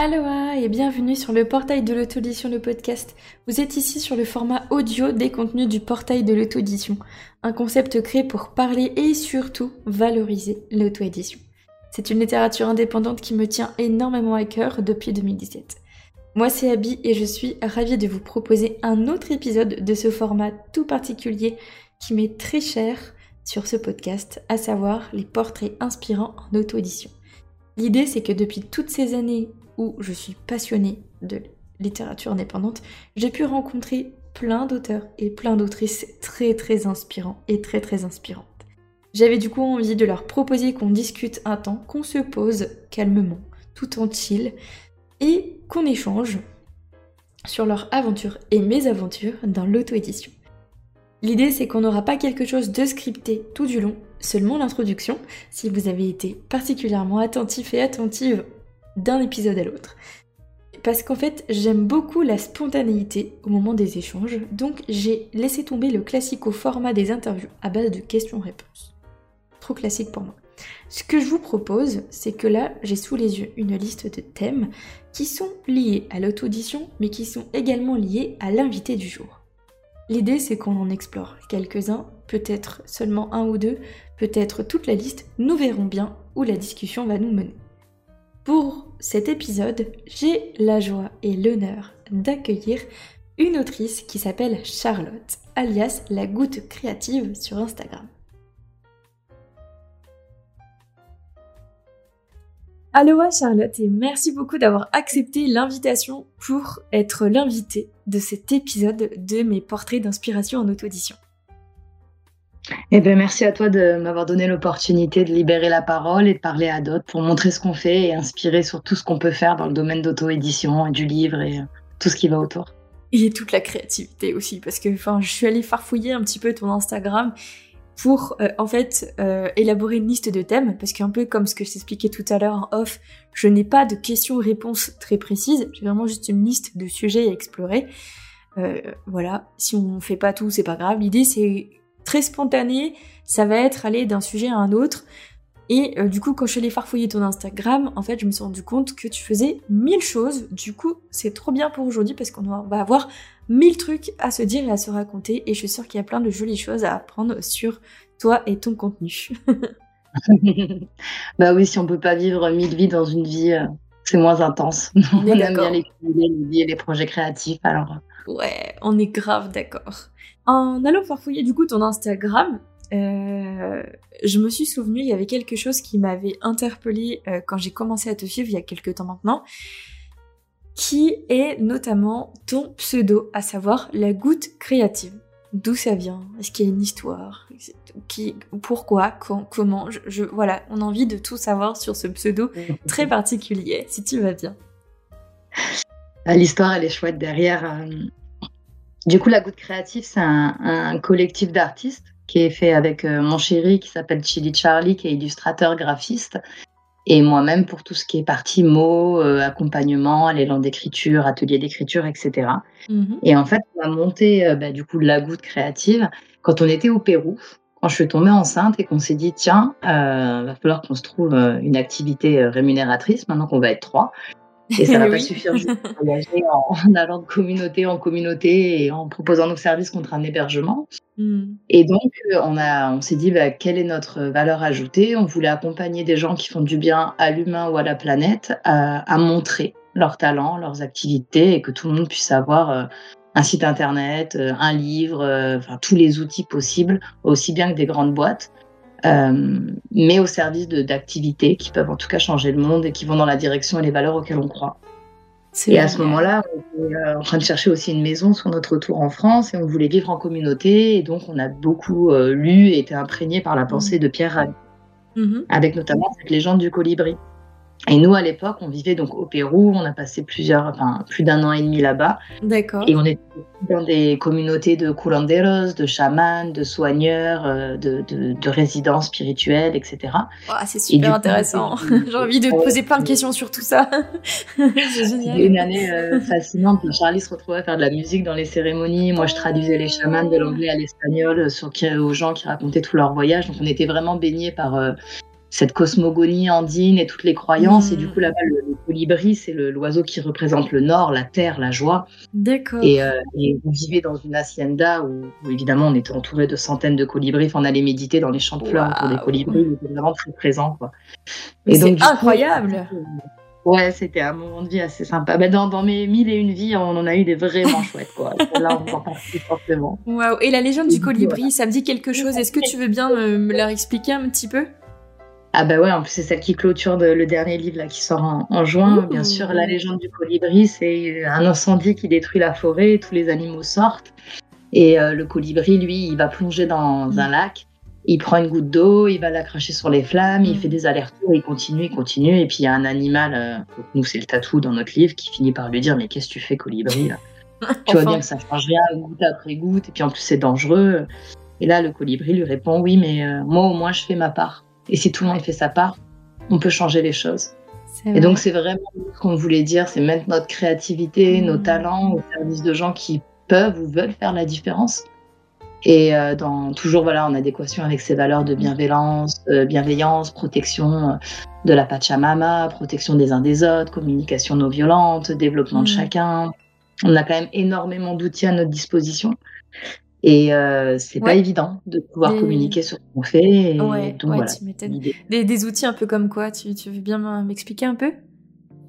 Aloha et bienvenue sur le portail de l'auto-édition le podcast. Vous êtes ici sur le format audio des contenus du portail de l'auto-édition, un concept créé pour parler et surtout valoriser l'auto-édition. C'est une littérature indépendante qui me tient énormément à cœur depuis 2017. Moi c'est Abby et je suis ravie de vous proposer un autre épisode de ce format tout particulier qui m'est très cher sur ce podcast, à savoir les portraits inspirants en auto-édition. L'idée c'est que depuis toutes ces années où je suis passionnée de littérature indépendante, j'ai pu rencontrer plein d'auteurs et plein d'autrices très très inspirants et très très inspirantes. J'avais du coup envie de leur proposer qu'on discute un temps, qu'on se pose calmement, tout en chill, et qu'on échange sur leur aventure et mes aventures dans l'auto-édition. L'idée c'est qu'on n'aura pas quelque chose de scripté tout du long, seulement l'introduction, si vous avez été particulièrement attentif et attentive d'un épisode à l'autre. Parce qu'en fait, j'aime beaucoup la spontanéité au moment des échanges, donc j'ai laissé tomber le classique au format des interviews à base de questions-réponses. Trop classique pour moi. Ce que je vous propose, c'est que là, j'ai sous les yeux une liste de thèmes qui sont liés à l'auto-audition, mais qui sont également liés à l'invité du jour. L'idée, c'est qu'on en explore quelques-uns, peut-être seulement un ou deux, peut-être toute la liste, nous verrons bien où la discussion va nous mener. Pour cet épisode, j'ai la joie et l'honneur d'accueillir une autrice qui s'appelle Charlotte, alias la goutte créative sur Instagram. Aloha Charlotte et merci beaucoup d'avoir accepté l'invitation pour être l'invitée de cet épisode de mes portraits d'inspiration en auto-édition. Eh bien, merci à toi de m'avoir donné l'opportunité de libérer la parole et de parler à d'autres pour montrer ce qu'on fait et inspirer sur tout ce qu'on peut faire dans le domaine d'auto-édition, du livre et euh, tout ce qui va autour. Et toute la créativité aussi, parce que enfin, je suis allée farfouiller un petit peu ton Instagram pour euh, en fait euh, élaborer une liste de thèmes, parce qu'un peu comme ce que je t'expliquais tout à l'heure en off, je n'ai pas de questions-réponses très précises, j'ai vraiment juste une liste de sujets à explorer. voilà, si on fait pas tout, c'est pas grave. L'idée c'est très spontané, ça va être aller d'un sujet à un autre. Et euh, du coup, quand je suis allée farfouiller ton Instagram, en fait, je me suis rendu compte que tu faisais mille choses. Du coup, c'est trop bien pour aujourd'hui parce qu'on va avoir mille trucs à se dire et à se raconter. Et je suis sûre qu'il y a plein de jolies choses à apprendre sur toi et ton contenu. bah oui, si on peut pas vivre mille vies dans une vie, euh, c'est moins intense. On, aime bien les, les, les projets créatifs, alors. Euh. Ouais, on est grave d'accord. En allant farfouiller du coup ton Instagram, euh, je me suis souvenu, il y avait quelque chose qui m'avait interpellé euh, quand j'ai commencé à te suivre il y a quelques temps maintenant, qui est notamment ton pseudo, à savoir la goutte créative. D'où ça vient? Est-ce qu'il y a une histoire? Qui, Pourquoi? Quand, Comment? Je, Voilà, on a envie de tout savoir sur ce pseudo très particulier, si tu vas bien. Ah, l'histoire, elle est chouette derrière. Du coup, La Goutte Créative, c'est un, collectif d'artistes qui est fait avec euh, mon chéri qui s'appelle Chili Charlie, qui est illustrateur graphiste, et moi-même pour tout ce qui est partie mots, euh, accompagnement, l'élan d'écriture, atelier d'écriture, etc. Mhm. Et en fait, on a monté euh, bah, du coup La Goutte Créative quand on était au Pérou. Quand je suis tombée enceinte et qu'on s'est dit, tiens, il va falloir qu'on se trouve une activité rémunératrice maintenant qu'on va être trois. Et ça va pas suffire juste de voyager en, allant de communauté en communauté et en proposant nos services contre un hébergement. Hmm. Et donc, euh, on, a, on s'est dit, bah, quelle est notre valeur ajoutée? On voulait accompagner des gens qui font du bien à l'humain ou à la planète à, montrer leurs talents, leurs activités et que tout le monde puisse avoir euh, un site internet, euh, un livre, enfin, tous les outils possibles, aussi bien que des grandes boîtes. Euh, mais au service d'activités qui peuvent en tout cas changer le monde et qui vont dans la direction et les valeurs auxquelles on croit. Et à ce moment-là, on était euh, en train de chercher aussi une maison sur notre retour en France et on voulait vivre en communauté. Et donc, on a beaucoup euh, lu et été imprégné par la pensée de Pierre Rabhi, mm-hmm. avec notamment cette légende du colibri. Et nous, à l'époque, on vivait donc au Pérou. On a passé plusieurs, enfin, plus d'un an et demi là-bas. D'accord. Et on était dans des communautés de curanderos, de chamans, de soigneurs, euh, de, de, résidents spirituels, etc. c'est super intéressant. J'ai envie de te poser plein de questions sur tout ça. c'est génial. une année euh, fascinante. Charlie se retrouvait à faire de la musique dans les cérémonies. Moi, je traduisais les chamans de l'anglais à l'espagnol sur, aux gens qui racontaient tout leur voyage. Donc, on était vraiment baignés par, euh, cette cosmogonie andine et toutes les croyances. Et du Mhm. coup, là-bas, le, le colibri, c'est le- l'oiseau qui représente le nord, la terre, la joie. D'accord. Et, euh, et on vivait dans une hacienda où, où, évidemment, on était entouré de centaines de colibris. Enfin, on allait méditer dans les champs de fleurs autour des Waouh. colibris. Il était vraiment très présent. Quoi. Mais Et donc, c'est du coup, incroyable. Ouais, c'était un moment de vie assez sympa. Mais dans, dans mes mille et une vies, on en a eu des vraiment chouettes, quoi. Là, on en parle plus forcément. Et la légende du Et du coup, colibri, ça me dit quelque chose. Est-ce que tu veux bien me, me la expliquer un petit peu? Ah bah ouais, en plus c'est celle qui clôture de- le dernier livre là qui sort en, en juin. Ouh. Bien sûr, la légende du colibri, c'est un incendie qui détruit la forêt, tous les animaux sortent et euh, le colibri, lui, il va plonger dans Mm. un lac. Il prend une goutte d'eau, il va la cracher sur les flammes, il Mm. fait des allers-retours, il continue, il continue. Et puis il y a un animal, euh, nous c'est le tatou dans notre livre, qui finit par lui dire Mais qu'est-ce que tu fais, colibri là? Tu vois bien que ça change rien, goutte après goutte, et puis en plus c'est dangereux. Et là, le colibri lui répond Oui, mais euh, moi au moins je fais ma part. Et si tout le monde fait sa part, on peut changer les choses. Et donc c'est vraiment ce qu'on voulait dire, c'est mettre notre créativité, Mm. nos talents au service de gens qui peuvent ou veulent faire la différence. Et euh, dans toujours voilà en adéquation avec ces valeurs de bienveillance, euh, bienveillance, protection euh, de la Pachamama, protection des uns des autres, communication non violente, développement de Mm. chacun. On a quand même énormément d'outils à notre disposition. Et euh, c'est pas évident de pouvoir communiquer sur ce qu'on fait. Et Ouais, donc ouais, voilà, tu. Des, des outils un peu comme quoi tu, tu veux bien m'expliquer un peu?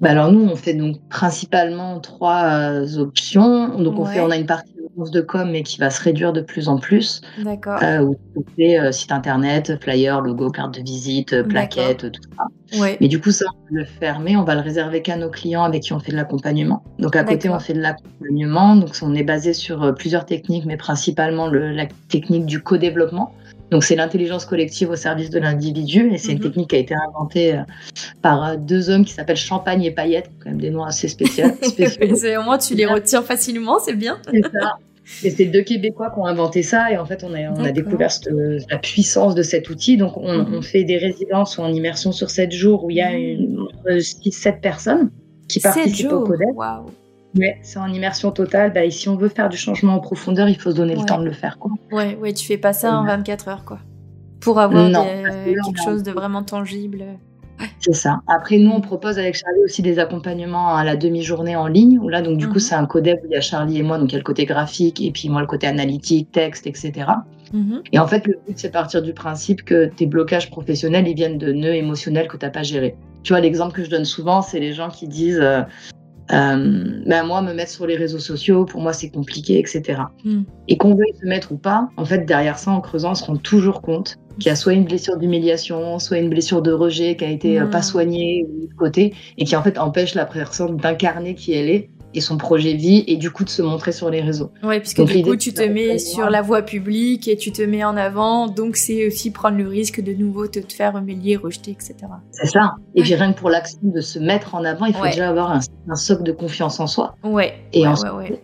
Bah alors nous, on fait donc principalement trois euh, options. Donc on fait, on a une partie de com, mais qui va se réduire de plus en plus. D'accord. Euh, où fait euh, site internet, flyer, logo, carte de visite, euh, D'accord. plaquettes, tout ça. Ouais. Mais du coup, ça, on va le fermer. On va le réserver qu'à nos clients avec qui on fait de l'accompagnement. Donc à côté, on fait de l'accompagnement. Donc on est basé sur euh, plusieurs techniques, mais principalement le- la technique du co-développement. Donc c'est l'intelligence collective au service de l'individu et c'est une Mhm. technique qui a été inventée par deux hommes qui s'appellent Champagne et Paillette, quand même des noms assez spéciaux. spéciaux. Au moins, tu les retiens facilement, c'est bien. C'est ça. Et c'est deux Québécois qui ont inventé ça et en fait on a, on a D'accord. découvert cette- la puissance de cet outil. Donc on, Mhm. on fait des résidences ou en immersion sur 7 jours où il y a une, 6-7 personnes qui participent au codec. Waouh. Ouais, c'est en immersion totale. Bah, et si on veut faire du changement en profondeur, il faut se donner Ouais. le temps de le faire. Quoi. Ouais, ouais, tu fais pas ça en 24 heures, quoi. Pour avoir Non, des- quelque chose de vraiment tangible. C'est ça. Après, nous, on propose avec Charlie aussi des accompagnements à la demi-journée en ligne. Où là, donc, du Mhm. coup, c'est un codec où il y a Charlie et moi. Donc, il y a le côté graphique et puis moi, le côté analytique, texte, etc. Mhm. Et en fait, le but, c'est partir du principe que tes blocages professionnels, ils viennent de nœuds émotionnels que tu n'as pas gérés. Tu vois, l'exemple que je donne souvent, c'est les gens qui disent euh, euh, ben, Moi, me mettre sur les réseaux sociaux, pour moi, c'est compliqué, etc. Mm. Et qu'on veuille se mettre ou pas, en fait, derrière ça, en creusant, on se rend toujours compte qu'il y a soit une blessure d'humiliation, soit une blessure de rejet qui a été euh, pas soignée ou de côté, et qui, en fait, empêche la personne d'incarner qui elle est et son projet de vie, et du coup, de se montrer sur les réseaux. Ouais, puisque Donc, du coup, tu te de- mets sur la voie publique et tu te mets en avant, donc c'est aussi prendre le risque de nouveau te, te faire humilier, rejeter, etc. C'est ça. Et puis rien que pour l'action de se mettre en avant, il faut Ouais. déjà avoir un, un socle de confiance en soi. Ouais, Et ouais, ensuite- ouais, ouais.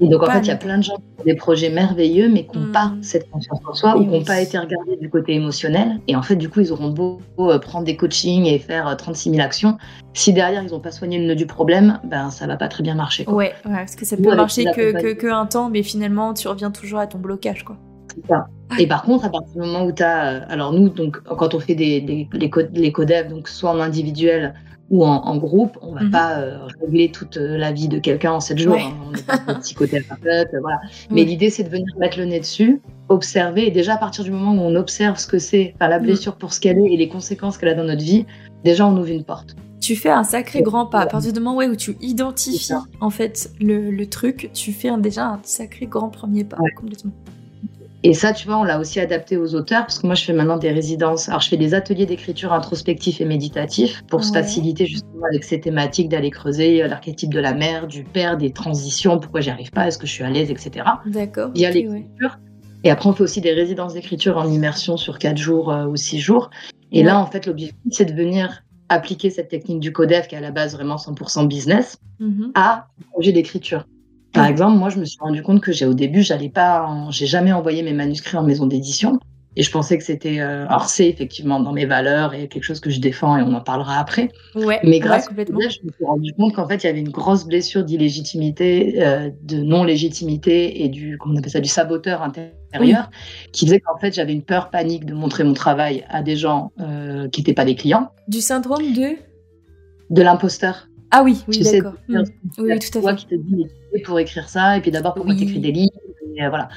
Et donc en fait, il y a plein de gens qui ont des projets merveilleux, mais qui n'ont pas cette confiance en soi ou qui n'ont pas été regardés du côté émotionnel. Et en fait, du coup, ils auront beau euh, prendre des coachings et faire euh, 36 000 actions. Si derrière, ils n'ont pas soigné le nœud du problème, ben ça va pas très bien marcher. quoi. Ouais, ouais, parce que ça Nous, peut marcher que, que, que un temps, mais finalement, tu reviens toujours à ton blocage, quoi. C'est ça. Et par contre, à partir du moment où tu as. Alors, nous, donc, quand on fait des, des- les, co- les codev, donc soit en individuel ou en, en groupe, on va Mhm. pas euh, régler toute euh, la vie de quelqu'un en 7 jours. Ouais. hein. On n'est pas des psychothérapeutes, euh, voilà. Mais Ouais. l'idée, c'est de venir mettre le nez dessus, observer. Et déjà, à partir du moment où on observe ce que c'est, enfin, la Mhm. blessure pour ce qu'elle est et les conséquences qu'elle a dans notre vie, déjà, on ouvre une porte. Tu fais un sacré grand pas. À partir du moment ouais, où tu identifies en fait le, le truc, tu fais un- déjà un sacré grand premier pas Ouais. complètement. Et ça, tu vois, on l'a aussi adapté aux auteurs, parce que moi, je fais maintenant des résidences. Alors, je fais des ateliers d'écriture introspectif et méditatif pour se Ouais. faciliter justement avec ces thématiques d'aller creuser euh, l'archétype de la mère, du père, des transitions, pourquoi j'y arrive pas, est-ce que je suis à l'aise, etc. D'accord. Il y a ok, l'écriture. Et après, on fait aussi des résidences d'écriture en immersion sur 4 jours euh, ou 6 jours. Et Ouais. là, en fait, l'objectif, c'est de venir appliquer cette technique du codef, qui est à la base vraiment 100% business, Mhm. à un projet d'écriture. Par exemple, moi, je me suis rendu compte que j'ai au début, j'allais pas, en- j'ai jamais envoyé mes manuscrits en maison d'édition Et je pensais que c'était. Euh, alors, c'est effectivement dans mes valeurs et quelque chose que je défends et on en parlera après. Ouais, Mais grâce ouais, à ça, je me suis rendu compte qu'en fait, il y avait une grosse blessure d'illégitimité, euh, de non-légitimité et du, comment on appelle ça, du saboteur intérieur qui faisait qu'en fait, j'avais une peur panique de montrer mon travail à des gens euh, qui n'étaient pas des clients, Du syndrome de? de l'imposteur. Ah oui, oui, d'accord. Hmm. Oui, tout à toi fait. qui te dis pour écrire ça et puis d'abord pourquoi Oui. tu écris des livres et, euh, voilà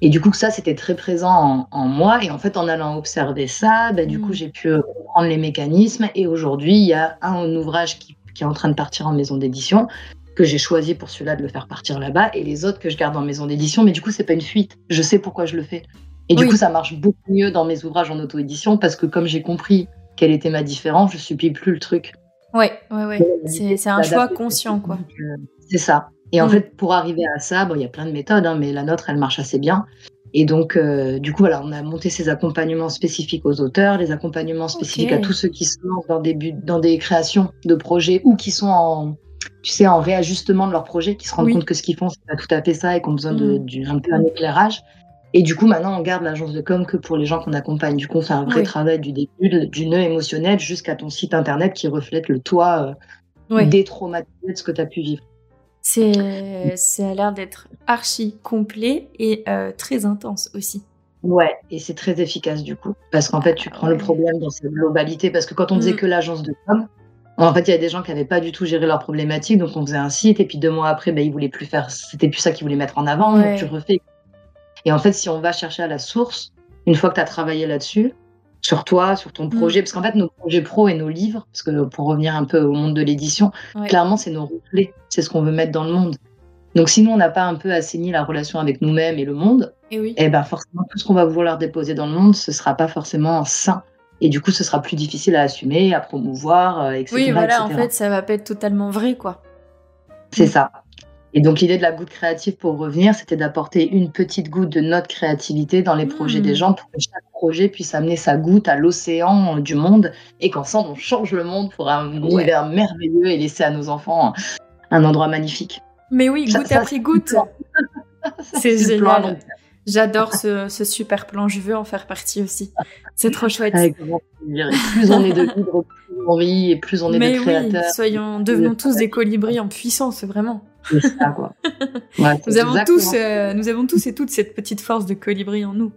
et du coup ça c'était très présent en, en moi et en fait en allant observer ça ben, du Mm. coup j'ai pu euh, comprendre les mécanismes et aujourd'hui il y a un ouvrage qui, qui est en train de partir en maison d'édition que j'ai choisi pour celui-là de le faire partir là-bas et les autres que je garde en maison d'édition mais du coup c'est pas une fuite je sais pourquoi je le fais et du coup ça marche beaucoup mieux dans mes ouvrages en auto-édition parce que comme j'ai compris quelle était ma différence je subis plus le truc Ouais, ouais, ouais. C'est un choix conscient, quoi. Euh, C'est ça. Et en Mm. fait, pour arriver à ça, bon, il y a plein de méthodes, hein, mais la nôtre, elle marche assez bien. Et donc, euh, du coup, voilà, on a monté ces accompagnements spécifiques aux auteurs, les accompagnements spécifiques à tous ceux qui lancent dans des, buts- dans des créations de projets ou qui sont en, tu sais, en réajustement de leur projet, qui se rendent Oui. compte que ce qu'ils font, c'est pas tout à fait ça et qu'on a besoin de, Mm. du- un peu un éclairage. Et du coup, maintenant, on garde l'agence de com que pour les gens qu'on accompagne. Du coup, on fait un vrai Oui. travail du début, du nœud émotionnel jusqu'à ton site internet qui reflète le toi euh, Ouais. détraumatisé de ce que tu as pu vivre. C'est, ça a l'air d'être archi complet et euh, très intense aussi. Ouais, et c'est très efficace du coup. Parce qu'en fait, tu prends le problème dans sa globalité. Parce que quand on faisait Mm. que l'agence de com, en fait, il y a des gens qui n'avaient pas du tout géré leurs problématiques. Donc, on faisait un site, et puis deux mois après, ben, ils voulaient plus faire. C'était plus ça qu'ils voulaient mettre en avant. Ouais. Donc, tu refais. Et en fait, si on va chercher à la source, une fois que tu as travaillé là-dessus, sur toi, sur ton projet, parce qu'en fait, nos projets pro et nos livres, parce que pour revenir un peu au monde de l'édition, Ouais. clairement, c'est nos reflets. C'est ce qu'on veut mettre dans le monde. Donc, sinon, on n'a pas un peu assaini la relation avec nous-mêmes et le monde, Et oui. eh ben forcément tout ce qu'on va vouloir déposer dans le monde, ce sera pas forcément sain. Et du coup, ce sera plus difficile à assumer, à promouvoir, euh, etc. Oui, voilà, en fait, ça va pas être totalement vrai, quoi. c'est ça. Et donc l'idée de la goutte créative pour revenir, c'était d'apporter une petite goutte de notre créativité dans les projets des gens pour que chaque projet puisse amener sa goutte à l'océan euh, du monde et qu'ensemble on change le monde pour un univers merveilleux et laisser à nos enfants un endroit magnifique. Mais oui, goutte ça, après goutte. C'est génial. J'adore ce, ce super plan, je veux en faire partie aussi. C'est trop chouette. Avec plus on est de libres, plus on rit et plus on est Mais de oui, créateurs. soyons, devenons tous des colibris en puissance, vraiment. C'est ça, quoi. Ouais, Nous c'est avons, exactement tous, euh, nous avons tous et toutes cette petite force de colibri en nous.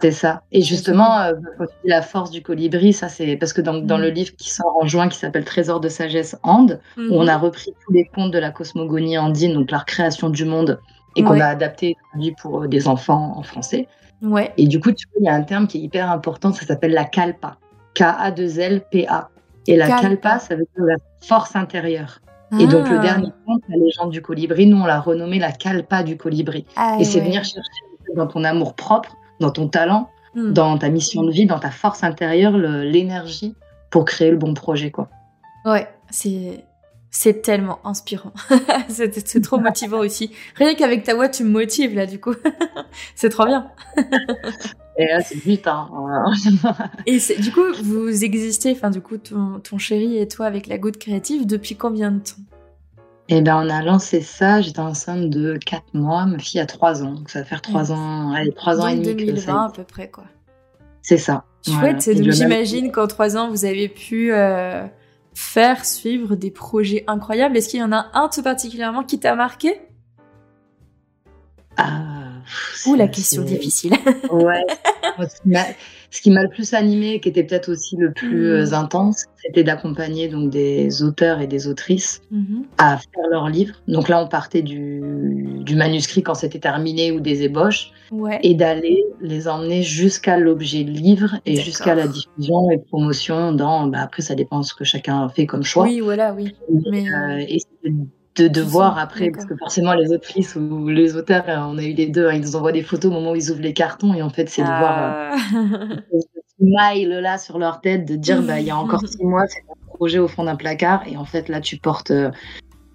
C'est ça. Et justement, euh, la force du colibri, ça c'est parce que dans, dans Mm. le livre qui sort en juin, qui s'appelle Trésor de sagesse Ande, où on a repris tous les contes de la cosmogonie andine, donc la création du monde, et qu'on Ouais. a adapté pour euh, des enfants en français. Mhm. Ouais. Et du coup, tu vois, il y a un terme qui est hyper important, ça s'appelle la kalpa. K-A-2-L-P-A. Et la Kalpa. kalpa, ça veut dire la force intérieure. Et donc, le Ah. dernier conte, la légende du colibri, nous, on l'a renommé la kalpa du colibri. Ah, et c'est ouais. venir chercher dans ton amour propre, dans ton talent, Hmm. dans ta mission de vie, dans ta force intérieure, l'énergie pour créer le bon projet. Quoi. Ouais, c'est c'est tellement inspirant. c'est trop motivant aussi. Rien qu'avec ta voix, tu me motives là, du coup. c'est trop bien. Et là, c'est vite. Hein. Et du coup, vous existez, enfin, du coup, ton, ton chéri et toi avec la goutte créative depuis combien de temps? Et ben, on a lancé ça, j'étais enceinte de 4 mois, ma fille a 3 ans. Donc ça va faire 3 Ouais. ans, allez, 3 ans et demi. que 2020 ça- à peu près, quoi. C'est ça. Chouette, Voilà. donc j'imagine qu'en trois ans, vous avez pu euh, faire suivre des projets incroyables. Est-ce qu'il y en a un tout particulièrement qui t'a marqué? Ah, Ou la question difficile. Ouais. Ce qui m'a- le plus animé, qui était peut-être aussi le plus euh, intense, c'était d'accompagner donc des auteurs et des autrices Mhm. à faire leurs livres. Donc là, on partait du, du manuscrit quand c'était terminé ou des ébauches, Ouais. et d'aller les emmener jusqu'à l'objet livre et jusqu'à la diffusion et promotion. Dans, bah, après, ça dépend ce que chacun fait comme choix. Oui, voilà, oui. Mais Euh, et c'est de, de voir ça, après, parce que forcément les autrices ou les auteurs, euh, on a eu les deux, hein, ils nous envoient des photos au moment où ils ouvrent les cartons, et en fait c'est de voir euh, Ah. smile là sur leur tête, de dire bah il y a encore six mois c'est un projet au fond d'un placard, et en fait là tu portes euh,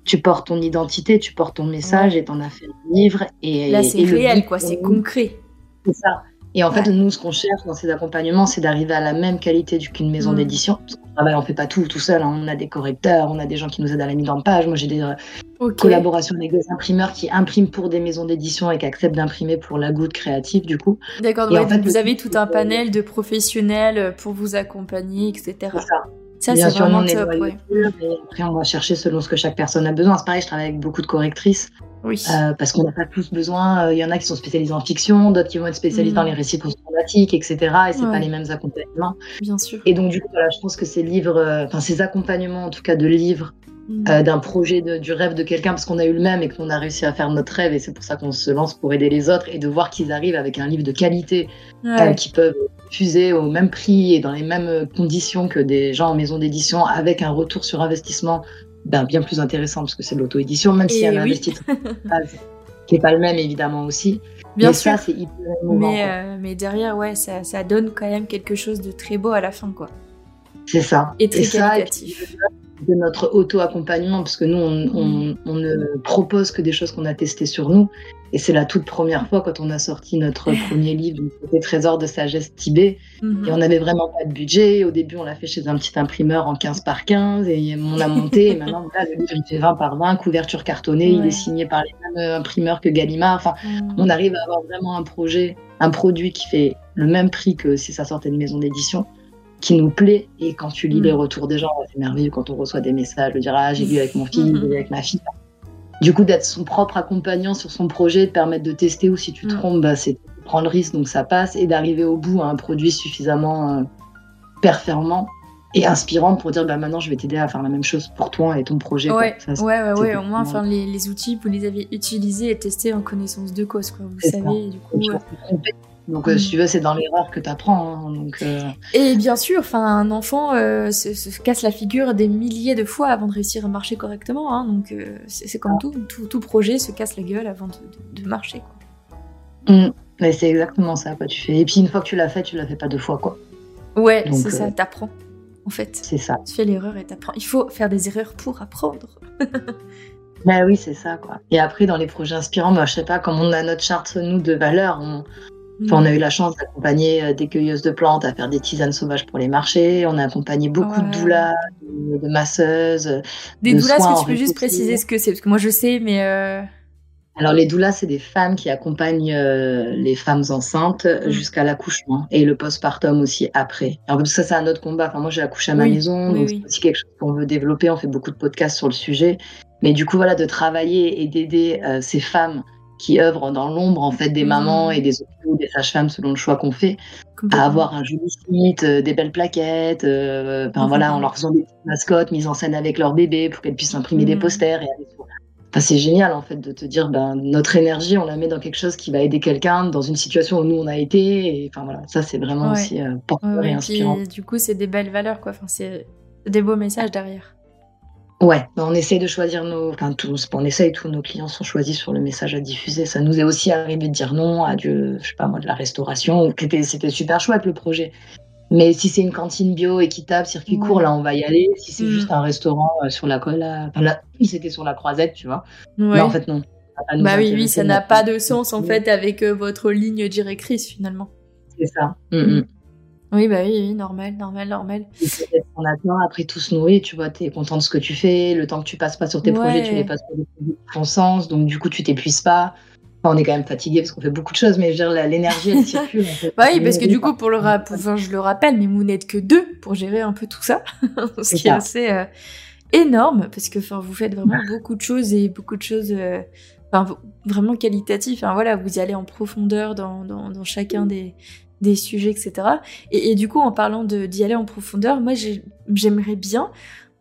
tu portes ton identité, tu portes ton message, et t'en as fait un livre. Et Là, c'est réel, quoi. C'est concret. c'est ça. Et en fait, nous, ce qu'on cherche dans ces accompagnements, c'est d'arriver à la même qualité qu'une maison Mm. d'édition. Parce qu'on travail, on fait pas tout tout seul. Hein. On a des correcteurs, on a des gens qui nous aident à la mise en page. Moi, j'ai des euh, collaborations avec des imprimeurs qui impriment pour des maisons d'édition et qui acceptent d'imprimer pour la goutte créative, du coup. D'accord, en fait, vous avez tout un panel de professionnels pour vous accompagner, etc. Ça. Ça, Bien sûr, on est top, après, on va chercher selon ce que chaque personne a besoin. C'est pareil, je travaille avec beaucoup de correctrices. Oui. Euh, parce qu'on n'a pas tous besoin. Il y en a qui sont spécialisés en fiction, d'autres qui vont être spécialisés dans mm. les récits post-traumatiques, etc. Et c'est pas les mêmes accompagnements. Bien sûr. Et donc, du coup, voilà, je pense que ces livres, euh, enfin, ces accompagnements, en tout cas, de livres, mm. euh, d'un projet, de, du rêve de quelqu'un, parce qu'on a eu le même et qu'on a réussi à faire notre rêve, et c'est pour ça qu'on se lance pour aider les autres, et de voir qu'ils arrivent avec un livre de qualité, qui peuvent fuser au même prix et dans les mêmes conditions que des gens en maison d'édition, avec un retour sur investissement ben, bien plus intéressant parce que c'est de l'auto-édition, même s'il y a un investissement qui n'est pas le même évidemment aussi. Bien sûr. Ça, c'est hyper mais, euh, mais derrière, ouais, ça, ça, donne quand même quelque chose de très beau à la fin, quoi. C'est ça. Et très qualitatif. de notre auto-accompagnement, parce que nous, on, on, on, ne propose que des choses qu'on a testées sur nous. Et c'est la toute première fois quand on a sorti notre premier livre, c'était Trésor de sagesse Tibet. Mhm. Et on n'avait vraiment pas de budget. Au début, on l'a fait chez un petit imprimeur en 15 par 15 et on a monté. et maintenant, le livre, il fait 20 par 20, couverture cartonnée. Il est signé par les mêmes imprimeurs que Gallimard. Enfin, mhm. on arrive à avoir vraiment un projet, un produit qui fait le même prix que si ça sortait de maison d'édition qui nous plaît. Et quand tu lis les mhm. retours des gens, c'est merveilleux quand on reçoit des messages de dire Ah, j'ai lu avec mon fils, j'ai lu avec ma fille du coup, d'être son propre accompagnant sur son projet, de permettre de tester ou si tu te mm. trompes, bah, c'est prendre le risque, donc ça passe, et d'arriver au bout à un produit suffisamment euh, performant et inspirant pour dire bah, maintenant je vais t'aider à faire la même chose pour toi et ton projet. Ouais, ouais, ouais, ouais, au moins enfin, les, les, outils, vous les avez utilisés et testés en connaissance de cause, quoi. vous savez, du coup. Donc, euh, si tu veux, c'est dans l'erreur que tu apprends. Hein, donc, euh. Et bien sûr, un enfant euh, se, casse la figure des milliers de fois avant de réussir à marcher correctement. Hein, donc, c'est comme tout, tout, projet se casse la gueule avant de, de, marcher. Quoi. Mmh. c'est exactement ça. Quoi, tu fais. Et puis, une fois que tu l'as fait, tu l'as fait pas deux fois. quoi. Ouais, c'est ça, t'apprends. En fait, c'est ça. Tu fais l'erreur et t'apprends. Il faut faire des erreurs pour apprendre. Ben oui, c'est ça, quoi. Et après, dans les projets inspirants, moi, je sais pas, comme on a notre charte, nous, de valeurs, on, on a eu la chance d'accompagner euh, des cueilleuses de plantes à faire des tisanes sauvages pour les marchés. On a accompagné beaucoup de doulas, de, masseuses. Des doulas, est-ce que tu peux juste préciser ce que c'est? Parce que moi je sais, mais. Euh, Alors les doulas, c'est des femmes qui accompagnent euh, les femmes enceintes mm. jusqu'à l'accouchement et le postpartum aussi après. Alors ça, c'est un autre combat. Enfin, moi, j'ai accouché à ma maison, donc c'est aussi quelque chose qu'on veut développer. On fait beaucoup de podcasts sur le sujet. Mais du coup, voilà, de travailler et d'aider ces femmes qui œuvrent dans l'ombre en fait des mmh. mamans et des hôpitaux, des sages-femmes selon le choix qu'on fait, à avoir un joli site, euh, des belles plaquettes, euh, voilà, en leur faisant des mascottes mises en scène avec leur bébé pour qu'elles puissent imprimer des mmh. posters. Et enfin, c'est génial en fait de te dire ben notre énergie on la met dans quelque chose qui va aider quelqu'un dans une situation où nous on a été. Et enfin voilà, ça c'est vraiment aussi euh, porteur et inspirant. du coup c'est des belles valeurs quoi. Enfin c'est des beaux messages derrière. Ouais, on essaie de choisir nos. Enfin, tous, on essaye, tous nos clients sont choisis sur le message à diffuser. Ça nous est aussi arrivé de dire non à du, je sais pas moi, de la restauration. C'était super chouette le projet. Mais si c'est une cantine bio, équitable, circuit court, là, on va y aller. Si c'est mm. juste un restaurant euh, sur la colle, enfin, là, c'était sur la croisette, tu vois. Ouais. Mais en fait, non. Bah oui, oui, ça n'a pas de sens, en fait, avec euh, votre ligne directrice, finalement. C'est ça. Mm, mm. Oui, bah oui, normal, normal, normal. On a après tout se nourrit, tu vois, tu es content de ce que tu fais, le temps que tu passes pas sur tes projets, tu les passes pour ton sens, donc du coup, tu t'épuises pas. on est quand même fatigué parce qu'on fait beaucoup de choses, mais je veux dire, l'énergie, elle circule. bah oui, parce que du coup, pour le je le rappelle, mais vous n'êtes que deux pour gérer un peu tout ça, ce qui est assez euh, énorme, parce que vous faites vraiment beaucoup de choses et beaucoup de choses euh, vraiment qualitatives. Enfin, voilà, vous y allez en profondeur dans, dans, dans chacun des, des sujets, etc. Et, du coup, en parlant d'y aller en profondeur, moi, j'aimerais bien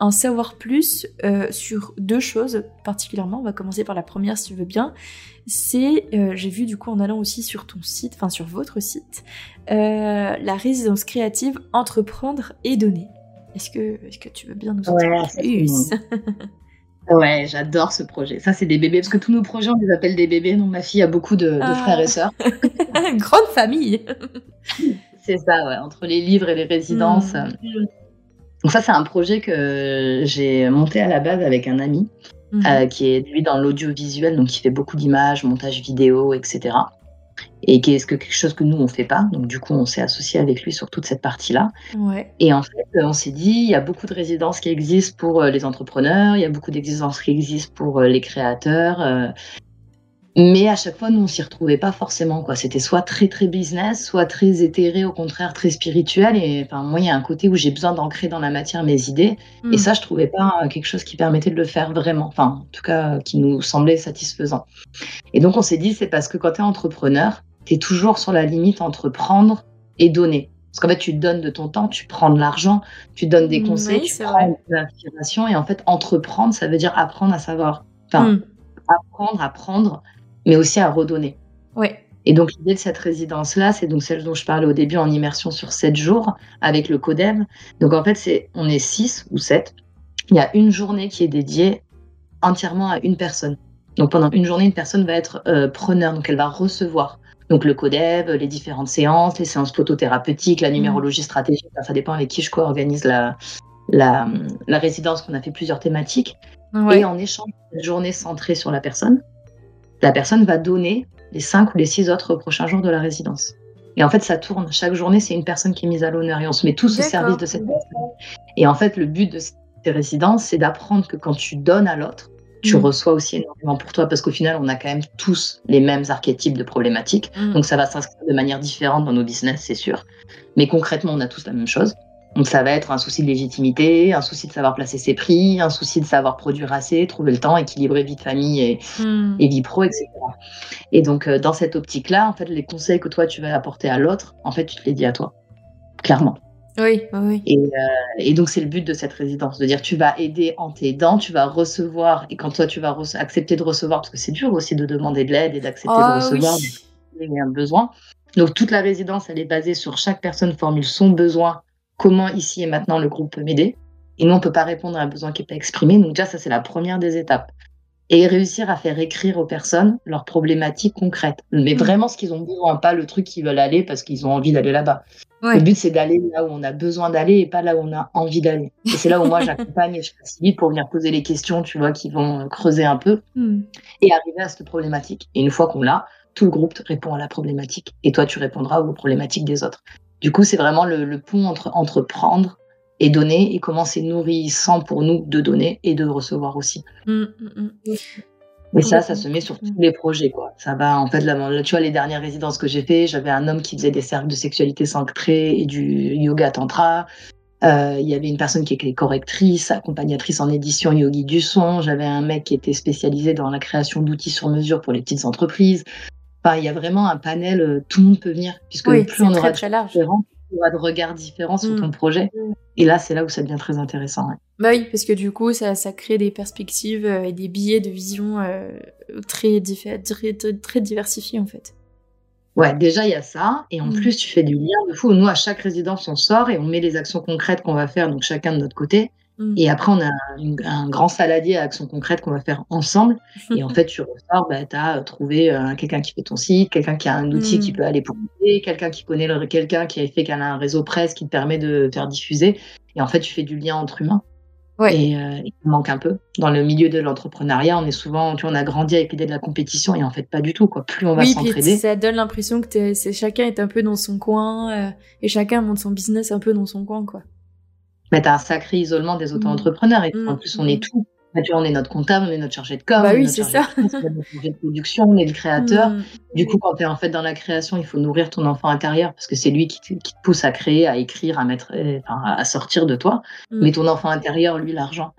en savoir plus euh, sur deux choses particulièrement. On va commencer par la première, si tu veux bien. C'est, euh, j'ai vu du coup en allant aussi sur ton site, enfin sur votre site, euh, la résidence créative entreprendre et donner. Est-ce que, est que tu veux bien nous en dire plus? Ouais, j'adore ce projet. Ça, c'est des bébés, parce que tous nos projets, on les appelle des bébés. Donc, ma fille a beaucoup de, ah. frères et sœurs. Grande famille. c'est ça, ouais, entre les livres et les résidences. Mm. Donc, ça, c'est un projet que j'ai monté à la base avec un ami, mm. euh, qui est lui dans l'audiovisuel, donc qui fait beaucoup d'images, montage vidéo, etc. et qui est quelque chose que nous on fait pas. Donc du coup, on s'est associé avec lui sur toute cette partie-là. Ouais. Et en fait, on s'est dit, il y a beaucoup de résidences qui existent pour euh, les entrepreneurs, il y a beaucoup d'exigences qui existent pour euh, les créateurs. Mais à chaque fois, nous, on s'y retrouvait pas forcément. quoi. C'était soit très, très business, soit très éthéré, au contraire, très spirituel. Et enfin, moi, il y a un côté où j'ai besoin d'ancrer dans la matière mes idées. Mm. Et ça, je trouvais pas euh, quelque chose qui permettait de le faire vraiment. Enfin, en tout cas, euh, qui nous semblait satisfaisant. Et donc, on s'est dit, c'est parce que quand tu es entrepreneur, tu es toujours sur la limite entre prendre et donner. Parce qu'en fait, tu donnes de ton temps, tu prends de l'argent, tu donnes des Mm, conseils, oui, tu prends de l'inspiration. Et en fait, entreprendre, ça veut dire apprendre à savoir. Enfin, Mm. apprendre, apprendre, mais aussi à redonner. Ouais. Et donc l'idée de cette résidence-là, c'est donc celle dont je parlais au début en immersion sur 7 jours avec le CODEV. Donc en fait, c'est on est 6 ou 7. Il y a une journée qui est dédiée entièrement à une personne. Donc pendant une journée, une personne va être euh, preneur, donc elle va recevoir. Donc le CODEV, les différentes séances, les séances photothérapeutiques, la numérologie stratégique, ça dépend avec qui je co-organise la, la, la résidence, qu'on a fait plusieurs thématiques. Ouais. Et en échange d'une journée centrée sur la personne, la personne va donner les cinq ou les six autres prochains jours de la résidence. Et en fait, ça tourne. Chaque journée, c'est une personne qui est mise à l'honneur et on se met tous au service de cette personne. Et en fait, le but de ces résidences, c'est d'apprendre que quand tu donnes à l'autre, tu Mm. reçois aussi énormément pour toi parce qu'au final, on a quand même tous les mêmes archétypes de problématiques. Mm. Donc ça va s'inscrire de manière différente dans nos business, c'est sûr. Mais concrètement, on a tous la même chose. Donc ça va être un souci de légitimité, un souci de savoir placer ses prix, un souci de savoir produire assez, trouver le temps, équilibrer vie de famille et, Mm. et vie pro, etc. Et donc euh, dans cette optique-là, en fait, les conseils que toi tu vas apporter à l'autre, en fait, tu te les dis à toi, clairement. Oui, oui, oui. Et, euh, et donc c'est le but de cette résidence, de dire tu vas aider en t'aidant, tu vas recevoir, et quand toi tu vas accepter de recevoir, parce que c'est dur aussi de demander de l'aide et d'accepter de Ah recevoir, oui. il y a un besoin. Donc toute la résidence, elle est basée sur chaque personne formule son besoin, comment ici et maintenant le groupe peut m'aider. Et nous, on peut pas répondre à un besoin qui n'est pas exprimé. Donc déjà, ça, c'est la première des étapes. Et réussir à faire écrire aux personnes leurs problématiques concrètes. Mais Mm. vraiment ce qu'ils ont besoin, pas le truc qu'ils veulent aller parce qu'ils ont envie d'aller là-bas. Ouais. Le but, c'est d'aller là où on a besoin d'aller et pas là où on a envie d'aller. Et c'est là où moi, j'accompagne et je facilite pour venir poser les questions, tu vois, qui vont euh, creuser un peu Mm. et arriver à cette problématique. Et une fois qu'on l'a, tout le groupe répond à la problématique. Et toi, tu répondras aux problématiques des autres. Du coup, c'est vraiment le, le pont entre, entre prendre et donner et comment c'est nourrissant pour nous de donner et de recevoir aussi. Mm, mm, mm. Et ça, ça Complètement. se met sur tous les projets, quoi. Ça va, en fait, là, tu vois, les dernières résidences que j'ai fait, j'avais un homme qui faisait des cercles de sexualité sacrée et du yoga tantra. Euh, Il y avait une personne qui était correctrice, accompagnatrice en édition yogi du son. J'avais un mec qui était spécialisé dans la création d'outils sur mesure pour les petites entreprises. Enfin, il y a vraiment un panel, euh, tout le monde peut venir, puisque Oui, plus on aura de très large. différents, plus on aura de regards différents sur Mm. ton projet. Et là, c'est là où ça devient très intéressant. ouais. Bah oui, parce que du coup, ça, ça crée des perspectives euh, et des billets de vision euh, très, diffé- très, très, très diversifiés en fait. Ouais, déjà, il y a ça. Et en Mm. plus, tu fais du lien de fou. Nous, à chaque résidence, on sort et on met les actions concrètes qu'on va faire, donc chacun de notre côté. Mm. Et après, on a un grand saladier à actions concrètes qu'on va faire ensemble. Et en fait, tu ressors, bah, tu as trouvé euh, quelqu'un qui fait ton site, quelqu'un qui a un outil Mm. qui peut aller pour quelqu'un qui connaît le- quelqu'un qui a fait qu'elle a un réseau presse qui te permet de faire diffuser. Et en fait, tu fais du lien entre humains. Ouais. Et euh, il manque un peu. Dans le milieu de l'entrepreneuriat, on est souvent, tu vois, on a grandi avec l'idée de la compétition et en fait, pas du tout. Quoi. Plus on va Oui, s'entraider. ça donne l'impression que c'est chacun est un peu dans son coin euh, et chacun monte son business un peu dans son coin quoi. T'as un sacré isolement des auto-entrepreneurs. Et en plus, on est tout. Bah, on est notre comptable, on est notre chargé de com, Bah on est oui, c'est chargé ça. de notre chargé production, on est le créateur. Mm. Du coup, quand tu es en fait dans la création, il faut nourrir ton enfant intérieur parce que c'est lui qui te, qui te pousse à créer, à écrire, à mettre, euh, à sortir de toi. Mais ton enfant intérieur, lui, l'argent.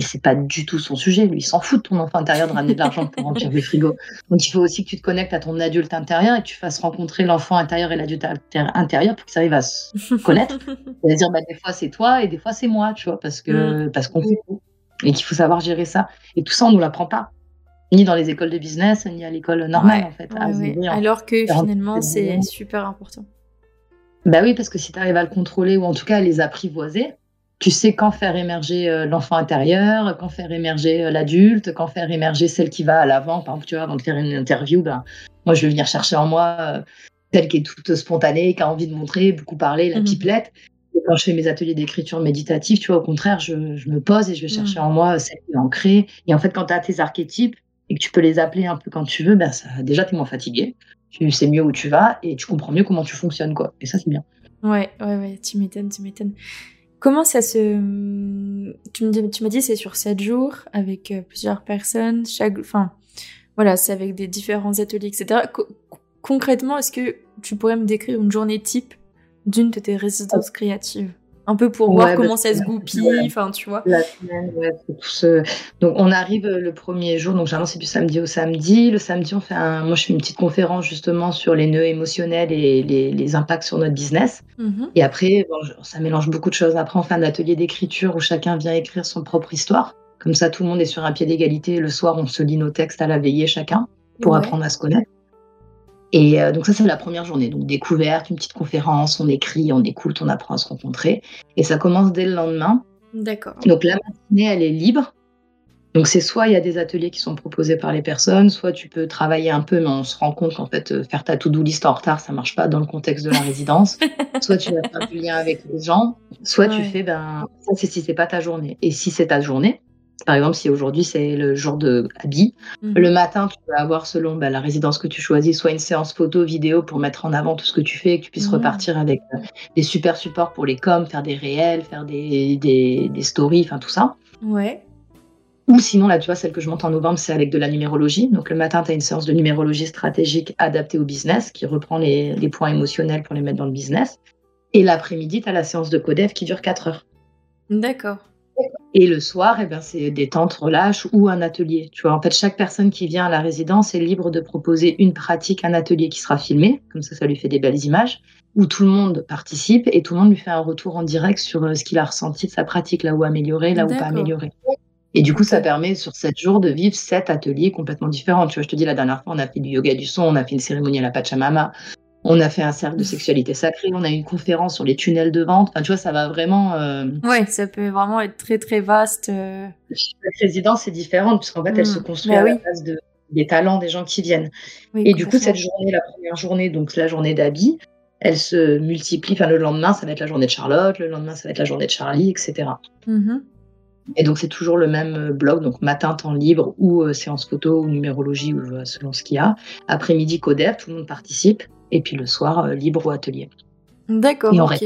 Et c'est pas du tout son sujet. Lui, il s'en fout de ton enfant intérieur de ramener de l'argent pour remplir les frigos. Donc, il faut aussi que tu te connectes à ton adulte intérieur et que tu fasses rencontrer l'enfant intérieur et l'adulte intérieur pour qu'ils arrivent à se connaître et à dire bah, des fois c'est toi et des fois c'est moi, tu vois, parce que parce qu'on fait tout et qu'il faut savoir gérer ça. Et tout ça, on nous l'apprend pas, ni dans les écoles de business, ni à l'école normale Ouais, en fait. ouais, à ouais. gérer en Alors que finalement, c'est super important. Bah oui, parce que si tu arrives à le contrôler ou en tout cas à les apprivoiser, tu sais quand faire émerger euh, l'enfant intérieur, quand faire émerger euh, l'adulte, quand faire émerger celle qui va à l'avant. Par exemple, tu vois, avant de faire une interview, ben, moi je vais venir chercher en moi euh, celle qui est toute spontanée, qui a envie de montrer, beaucoup parler, la Mhm. pipelette. Et quand je fais mes ateliers d'écriture méditative, tu vois, au contraire, je, je me pose et je vais chercher Mhm. en moi celle qui est ancrée. Et en fait, quand tu as tes archétypes et que tu peux les appeler un peu quand tu veux, ben ça, déjà, tu es moins fatigué. tu sais mieux où tu vas et tu comprends mieux comment tu fonctionnes, quoi. Et ça, c'est bien. Ouais, ouais, ouais, tu m'étonnes, tu m'étonnes. Comment ça se... Tu m'as dit c'est sur 7 jours avec euh, plusieurs personnes, chaque... Enfin, voilà, c'est avec des différents ateliers, etc. concrètement, est-ce que tu pourrais me décrire une journée type d'une de tes résidences créatives? Un peu pour voir comment ça se goupille, enfin tu vois. La semaine, ouais, ce... Donc on arrive le premier jour, donc généralement c'est du samedi au samedi. Le samedi, on fait un... moi je fais une petite conférence justement sur les nœuds émotionnels et les, les impacts sur notre business. Mm-hmm. Et après, ça mélange beaucoup de choses. Après, on fait un atelier d'écriture où chacun vient écrire son propre histoire. Comme ça, tout le monde est sur un pied d'égalité. Le soir, on se lit nos textes à la veillée chacun pour apprendre à se connaître. Et euh, donc ça, c'est la première journée. Donc découverte, une petite conférence, on écrit, on écoute, on apprend à se rencontrer. Et ça commence dès le lendemain. D'accord. Donc la matinée, elle est libre. Donc c'est soit il y a des ateliers qui sont proposés par les personnes, soit tu peux travailler un peu, mais on se rend compte qu'en fait euh, faire ta to-do list en retard, ça marche pas dans le contexte de la résidence. soit tu vas faire du lien avec les gens, soit tu fais ben ça c'est si c'est pas ta journée. Et si c'est ta journée, par exemple, si aujourd'hui c'est le jour de habit, mhm. le matin, tu peux avoir, selon bah, la résidence que tu choisis, soit une séance photo, vidéo pour mettre en avant tout ce que tu fais et que tu puisses repartir avec euh, des super supports pour les coms, faire des réels, faire des, des, stories, enfin tout ça. Ouais. Ou sinon, là, tu vois, celle que je monte en novembre, c'est avec de la numérologie. Donc, le matin, tu as une séance de numérologie stratégique adaptée au business qui reprend les, les points émotionnels pour les mettre dans le business. Et l'après-midi, tu as la séance de Codef qui dure 4 heures. D'accord. Et le soir, eh ben, c'est détente, relâche ou un atelier. Tu vois, en fait, chaque personne qui vient à la résidence est libre de proposer une pratique, un atelier qui sera filmé, comme ça, ça lui fait des belles images, où tout le monde participe et tout le monde lui fait un retour en direct sur euh, ce qu'il a ressenti de sa pratique, là où améliorer, là où pas améliorer. Et du coup, ça permet sur sept jours de vivre sept ateliers complètement différents. Tu vois, je te dis, la dernière fois, on a fait du yoga du son, on a fait une cérémonie à la Pachamama, on a fait un cercle de sexualité sacrée, on a une conférence sur les tunnels de vente. Enfin, tu vois, ça va vraiment. Euh... Ouais, ça peut vraiment être très très vaste. Euh. Chaque résidence est différente puisqu'en fait, elle se mmh. construit bah à la base de, des talents des gens qui viennent. et du coup, cette journée, la première journée, donc la journée d'habit, elle se multiplie. Enfin, le lendemain, ça va être la journée de Charlotte, le lendemain, ça va être la journée de Charlie, etc. Mmh et donc, c'est toujours le même euh, bloc, donc matin, temps libre, ou euh, séance photo, ou numérologie, ou selon ce qu'il y a. Après-midi, CODEF, tout le monde participe et puis le soir, euh, libre au atelier. D'accord, ok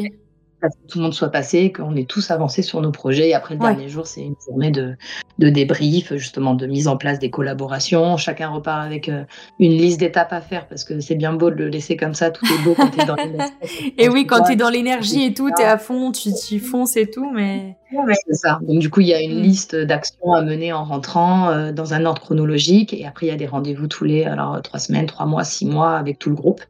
que tout le monde soit passé, qu'on ait tous avancé sur nos projets. Et après, le dernier jour, c'est une journée de, de débrief, justement, de mise en place des collaborations. Chacun repart avec euh, une liste d'étapes à faire parce que c'est bien beau de le laisser comme ça. Tout est beau quand tu es dans l'énergie. et oui, quand tu es dans l'énergie et tout, tu es à fond, tu, tu fonces et tout, mais. c'est ça. Donc, du coup, il y a une mm. liste d'actions à mener en rentrant euh, dans un ordre chronologique. Et après, il y a des rendez-vous tous les alors, trois semaines, trois mois, six mois avec tout le groupe.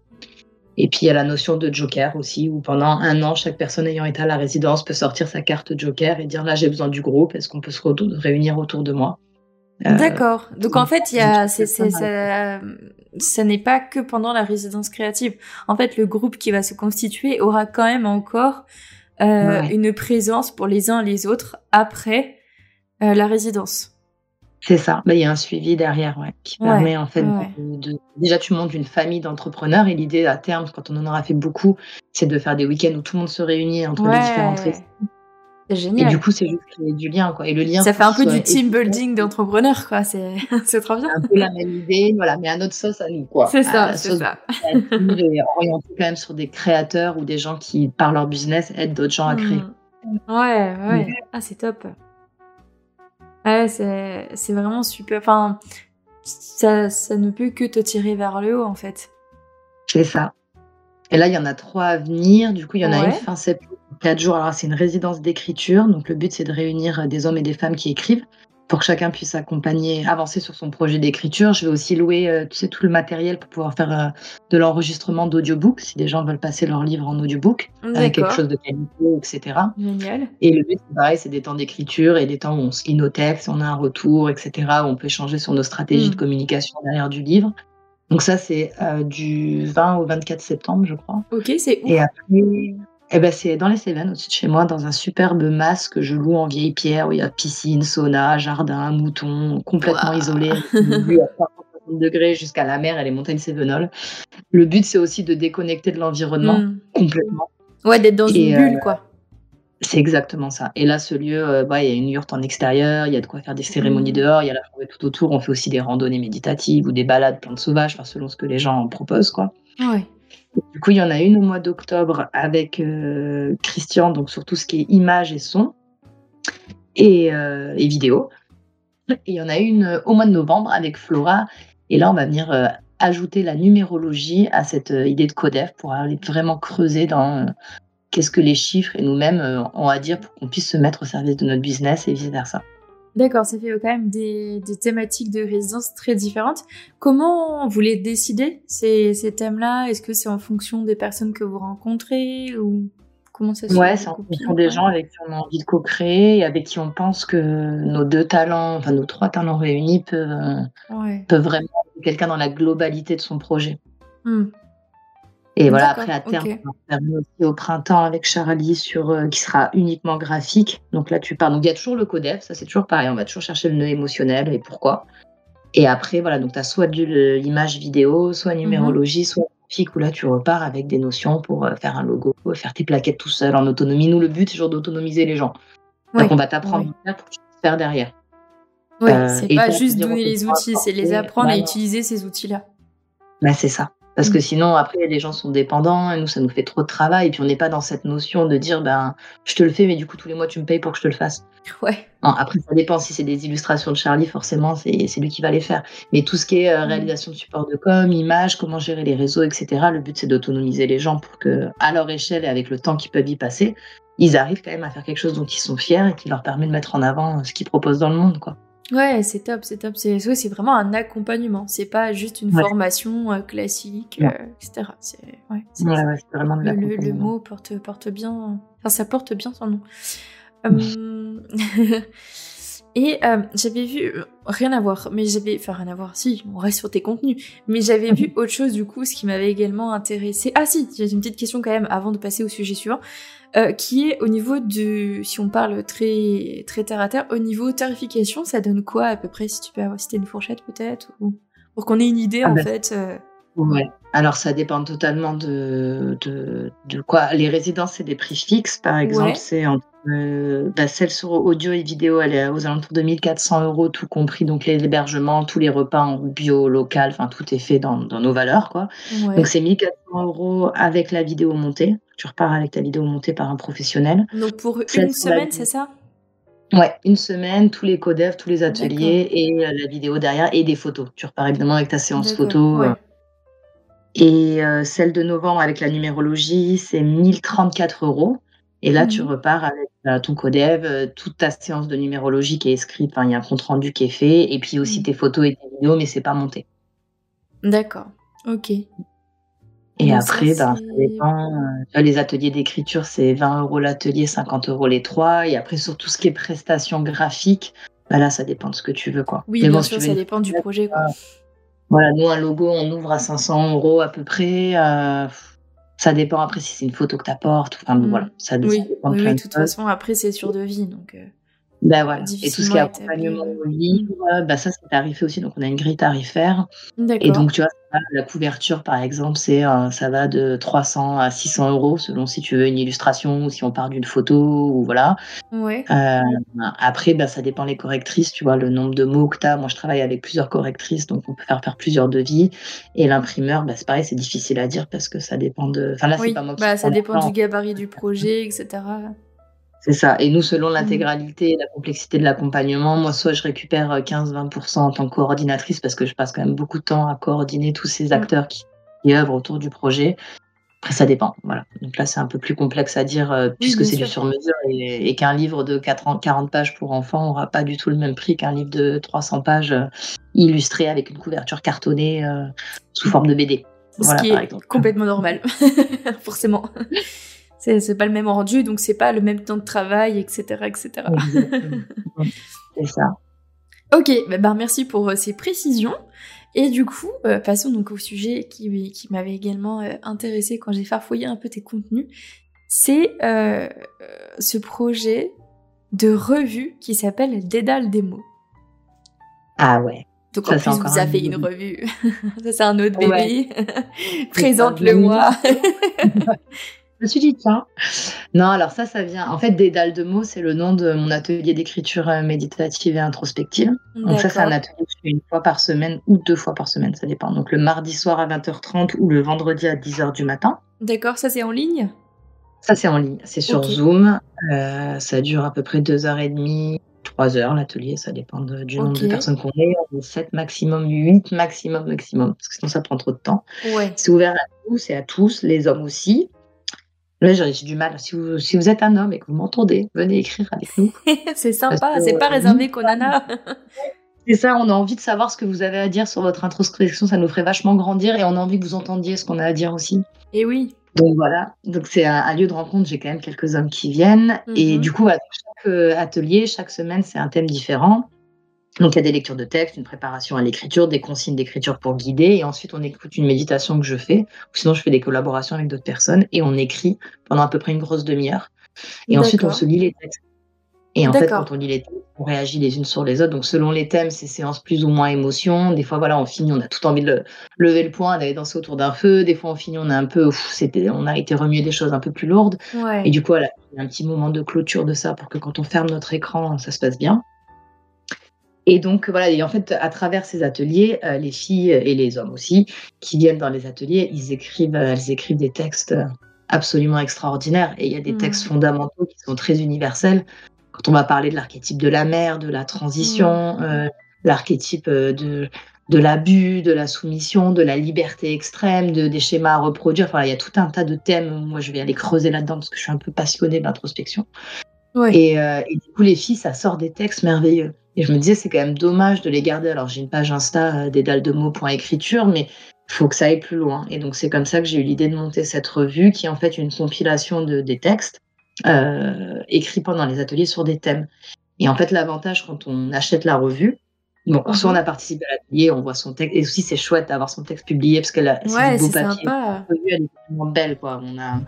Et puis il y a la notion de joker aussi, où pendant un an, chaque personne ayant été à la résidence peut sortir sa carte joker et dire là j'ai besoin du groupe, est-ce qu'on peut se réunir autour de moi? Euh, D'accord. Donc en fait, il y a, c'est, ça, ça n'est pas que pendant la résidence créative. En fait, le groupe qui va se constituer aura quand même encore euh, une présence pour les uns et les autres après euh, la résidence. C'est ça. Bah, il y a un suivi derrière, ouais, qui permet en fait de, Déjà, tu montes une famille d'entrepreneurs et l'idée à terme, quand on en aura fait beaucoup, c'est de faire des week-ends où tout le monde se réunit entre les différentes régions. C'est génial. Et du coup, c'est juste du lien, quoi. Et le lien. Ça fait un peu du team building d'entrepreneurs, quoi. C'est, c'est trop bien. Un peu la même idée, voilà, mais à notre sauce à nous, quoi. C'est ça, c'est ça. orienté quand même sur des créateurs ou des gens qui, par leur business, aident d'autres gens à créer. Mmh. Ouais, ouais. Ah, c'est top. Ouais, c'est vraiment super. Enfin, ça, ça ne peut que te tirer vers le haut, en fait. C'est ça. Et là, il y en a trois à venir. Du coup, il y en a une fin septembre, quatre jours. Alors, c'est une résidence d'écriture. Donc, le but, c'est de réunir des hommes et des femmes qui écrivent pour que chacun puisse accompagner, avancer sur son projet d'écriture. Je vais aussi louer euh, tu sais, tout le matériel pour pouvoir faire euh, de l'enregistrement d'audiobook, si des gens veulent passer leur livre en audiobook, avec quelque chose de qualité, etc. Génial. Et le but, c'est pareil, c'est des temps d'écriture et des temps où on se lit nos textes, on a un retour, etc., où on peut échanger sur nos stratégies de mm. communication derrière du livre. Donc ça, c'est euh, du 20 au 24 septembre, je crois. Ok, c'est Et après, eh ben, c'est dans les Cévennes, au-dessus de chez moi, dans un superbe masque que je loue en vieille pierre, où il y a piscine, sauna, jardin, mouton, complètement isolé, vue à 360 degrés jusqu'à la mer et les montagnes Cévenoles. Le but, c'est aussi de déconnecter de l'environnement mm. complètement. Ouais, d'être dans une bulle, euh, quoi. C'est exactement ça. Et là, ce lieu, euh, bah, il y a une yourte en extérieur, il y a de quoi faire des cérémonies mmh. dehors, il y a la forêt tout autour. On fait aussi des randonnées méditatives ou des balades plantes sauvages, selon ce que les gens en proposent, quoi. Du coup, il y en a une au mois d'octobre avec euh, Christian, donc sur tout ce qui est images et son et, euh, et vidéo. Et il y en a une au mois de novembre avec Flora. Et là, on va venir ajouter la numérologie à cette idée de codef pour aller vraiment creuser dans qu'est-ce que les chiffres et nous-mêmes euh, ont à dire pour qu'on puisse se mettre au service de notre business et vice-versa. D'accord, ça fait quand même des, thématiques de résidence très différentes. Comment vous les décidez, ces, ces thèmes-là? Est-ce que c'est en fonction des personnes que vous rencontrez ou comment ça se Ouais, c'est en fonction des gens avec qui on a envie de co-créer et avec qui on pense que nos deux talents, enfin nos trois talents réunis peuvent, peuvent vraiment quelqu'un dans la globalité de son projet. Hmm. Et voilà, après, à terme, on va faire aussi au printemps avec Charlie sur, euh, qui sera uniquement graphique. Donc là, tu pars. Donc il y a toujours le codef, ça c'est toujours pareil. On va toujours chercher le nœud émotionnel et pourquoi. Et après, voilà, donc tu as soit de l'image vidéo, soit mhm. numérologie, soit graphique, où là tu repars avec des notions pour euh, faire un logo, faire tes plaquettes tout seul en autonomie. Nous, le but, c'est toujours d'autonomiser les gens. donc on va t'apprendre à pour que tu faire derrière. Oui, euh, c'est pas juste donner les outils, c'est les apprendre à utiliser ces outils-là. Bah, c'est ça. Parce que mmh. sinon, après, les gens sont dépendants et nous, ça nous fait trop de travail. Et puis, on n'est pas dans cette notion de dire, ben, je te le fais, mais du coup, tous les mois, tu me payes pour que je te le fasse. Ouais. après, ça dépend. Si c'est des illustrations de Charlie, forcément, c'est lui qui va les faire. Mais tout ce qui est euh, mmh. réalisation de support de com, images, comment gérer les réseaux, etc., le but, c'est d'autonomiser les gens pour que, à leur échelle et avec le temps qu'ils peuvent y passer, ils arrivent quand même à faire quelque chose dont ils sont fiers et qui leur permet de mettre en avant ce qu'ils proposent dans le monde, quoi. Ouais, c'est top, c'est top. C'est c'est vraiment un accompagnement. C'est pas juste une formation euh, classique, euh, etc. C'est ouais, vraiment de le, le, mot porte porte bien. Enfin, ça porte bien son nom. Hum, et euh, j'avais vu rien à voir, mais j'avais enfin rien à voir. Si, on reste sur tes contenus, mais j'avais vu autre chose du coup, ce qui m'avait également intéressé. Ah si, j'ai une petite question quand même avant de passer au sujet suivant. Euh, qui est au niveau du, si on parle très très terre à terre, au niveau tarification, ça donne quoi à peu près si tu peux avoir, une fourchette peut-être ou pour qu'on ait une idée ah en ben, fait. Euh... Ouais. Alors ça dépend totalement de, de, de quoi. Les résidences c'est des prix fixes par exemple, c'est entre euh, bah, celle sur audio et vidéo, elle est aux alentours de 1400 euros, tout compris, donc l'hébergement, tous les repas en bio, local, enfin tout est fait dans, dans nos valeurs, quoi. Donc c'est 1400 euros avec la vidéo montée. Tu repars avec ta vidéo montée par un professionnel. Donc pour une semaine, c'est ça? Ouais, une semaine, tous les codefs, tous les ateliers et euh, la vidéo derrière et des photos. Tu repars évidemment avec ta séance photo. Euh. Et celle de novembre avec la numérologie, c'est 1034 euros. Et là, tu mmh repars avec euh, ton codev, euh, toute ta séance de numérologie qui est écrite, il y a un compte rendu qui est fait, et puis aussi mmh. tes photos et tes vidéos, mais c'est pas monté. D'accord, ok. Et après, ben, ça dépend. Euh, les ateliers d'écriture, c'est 20 euros l'atelier, 50 euros les trois. Et après, sur tout ce qui est prestations graphiques, ben là, ça dépend de ce que tu veux. Quoi. Oui, bien sûr, ça dépend du projet. Quoi. Voilà, nous, un logo, on ouvre à 500 euros à peu près. Ça dépend après si c'est une photo que tu apportes. Enfin, mm. voilà, ça, oui, dépend de oui, de toute façon, après, c'est sur devis. Donc, euh, ben voilà. Et tout ce qui est accompagnement au livre, bah ça c'est tarifé aussi. Donc on a une grille tarifaire. Et donc tu vois, la couverture par exemple, c'est euh, ça va de 300 à 600 euros selon si tu veux une illustration ou si on part d'une photo ou voilà. Ouais. Euh, après, bah, ça dépend les correctrices. Tu vois le nombre de mots que tu as. Moi je travaille avec plusieurs correctrices, donc on peut faire faire plusieurs devis. Et l'imprimeur, bah, c'est pareil, c'est difficile à dire parce que ça dépend de. Enfin là, c'est pas moi qui bah, Ça dépend du gabarit du projet, etc. C'est ça. Et nous, selon mmh. l'intégralité et la complexité de l'accompagnement, moi, soit je récupère 15-20% euh, en tant que coordinatrice parce que je passe quand même beaucoup de temps à coordonner tous ces mmh. acteurs qui, œuvrent autour du projet. Après, ça dépend. Voilà. Donc là, c'est un peu plus complexe à dire euh, puisque c'est du sur-mesure et, qu'un livre de 40 pages pour enfants n'aura pas du tout le même prix qu'un livre de 300 pages euh, illustré avec une couverture cartonnée sous forme de BD. Ce qui est complètement normal, forcément c'est pas le même rendu, donc c'est pas le même temps de travail, etc. etc. c'est ça. Ok, bah, bah, merci pour euh, ces précisions. Et du coup, euh, passons donc au sujet qui, qui m'avait également euh, intéressé quand j'ai farfouillé un peu tes contenus. C'est ce projet de revue qui s'appelle Dédale des mots. Ah ouais. Donc en plus, vous avez fait une revue. ça, c'est un autre bébé. Présente-le-moi. Me suis dit, tiens. Non, alors ça, ça vient. En fait, Dédale de mots, c'est le nom de mon atelier d'écriture euh, méditative et introspective. Donc, ça, c'est un atelier que je fais une fois par semaine ou deux fois par semaine, ça dépend. Donc, le mardi soir à 20h30 ou le vendredi à 10h du matin. D'accord, ça, c'est en ligne? Ça, c'est en ligne. C'est sur Zoom. Euh, ça dure à peu près deux heures et demie, trois heures l'atelier, ça dépend du nombre de personnes qu'on est. On est 7 maximum, 8 maximum, maximum, parce que sinon ça prend trop de temps. C'est ouvert à tous et à tous, les hommes aussi. J'ai du mal. Si vous, si vous êtes un homme et que vous m'entendez, venez écrire avec nous. c'est sympa, c'est pas réservé qu'aux nanas. C'est ça, on a envie de savoir ce que vous avez à dire sur votre introspection, ça nous ferait vachement grandir et on a envie que vous entendiez ce qu'on a à dire aussi. Et oui. Donc voilà, donc c'est un, lieu de rencontre, j'ai quand même quelques hommes qui viennent. Et mhm. du coup, à chaque euh, atelier, chaque semaine, c'est un thème différent. Donc il y a des lectures de texte, une préparation à l'écriture, des consignes d'écriture pour guider, et ensuite on écoute une méditation que je fais, ou sinon je fais des collaborations avec d'autres personnes, et on écrit pendant à peu près une grosse demi-heure. Et ensuite on se lit les textes. Et en fait, quand on lit les thèmes, on réagit les unes sur les autres. Donc, selon les thèmes, c'est séances plus ou moins émotion. Des fois, voilà, on finit, on a tout envie de lever le poing, d'aller danser autour d'un feu. Des fois, on finit, on a un peu, c'était, on a été remué des choses un peu plus lourdes. Et du coup, voilà, il y a un petit moment de clôture de ça pour que quand on ferme notre écran, ça se passe bien. Et donc, voilà, et en fait, à travers ces ateliers, euh, les filles et les hommes aussi, qui viennent dans les ateliers, ils écrivent, euh, elles écrivent des textes absolument extraordinaires. Et il y a des mmh. textes fondamentaux qui sont très universels quand on va parler de l'archétype de la mère, de la transition, mmh. euh, l'archétype euh, de, de l'abus, de la soumission, de la liberté extrême, de, des schémas à reproduire. Enfin, il y a tout un tas de thèmes. Moi, je vais aller creuser là-dedans parce que je suis un peu passionnée de l'introspection. Et, euh, et, du coup, les filles, ça sort des textes merveilleux. Et je me disais, c'est quand même dommage de les garder. Alors, j'ai une page Insta des dalles de mots écriture, mais faut que ça aille plus loin. Et donc, c'est comme ça que j'ai eu l'idée de monter cette revue qui est en fait une compilation de, des textes euh, écrit pendant les ateliers sur des thèmes. Et en fait, l'avantage quand on achète la revue, Bon, soit on mhm. a participé à l'atelier, on voit son texte, et aussi c'est chouette d'avoir son texte publié parce qu'elle a ouais, du beau papier. Sympa. Elle est vraiment belle, quoi. On a,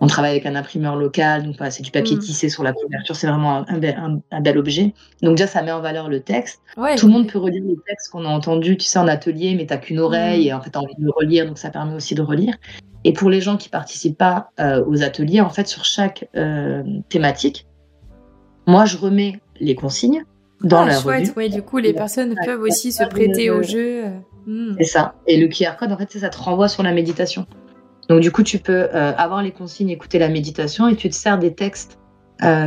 on travaille avec un imprimeur local, donc c'est du papier mhm. tissé sur la couverture, c'est vraiment un, bel, un, bel objet. Donc déjà, ça met en valeur le texte. Tout le monde peut relire le texte qu'on a entendu, tu sais, en atelier, mais t'as qu'une oreille, mhm. et en fait, t'as envie de le relire, donc ça permet aussi de relire. Et pour les gens qui participent pas euh, aux ateliers, en fait, sur chaque euh, thématique, moi, je remets les consignes dans ah, la chouette, ouais, du coup, les personnes peuvent aussi se prêter au jeu. Euh, hmm. C'est ça. Et le QR code, en fait, ça te renvoie sur la méditation. Donc, du coup, tu peux avoir les consignes, écouter la méditation, et tu te sers des textes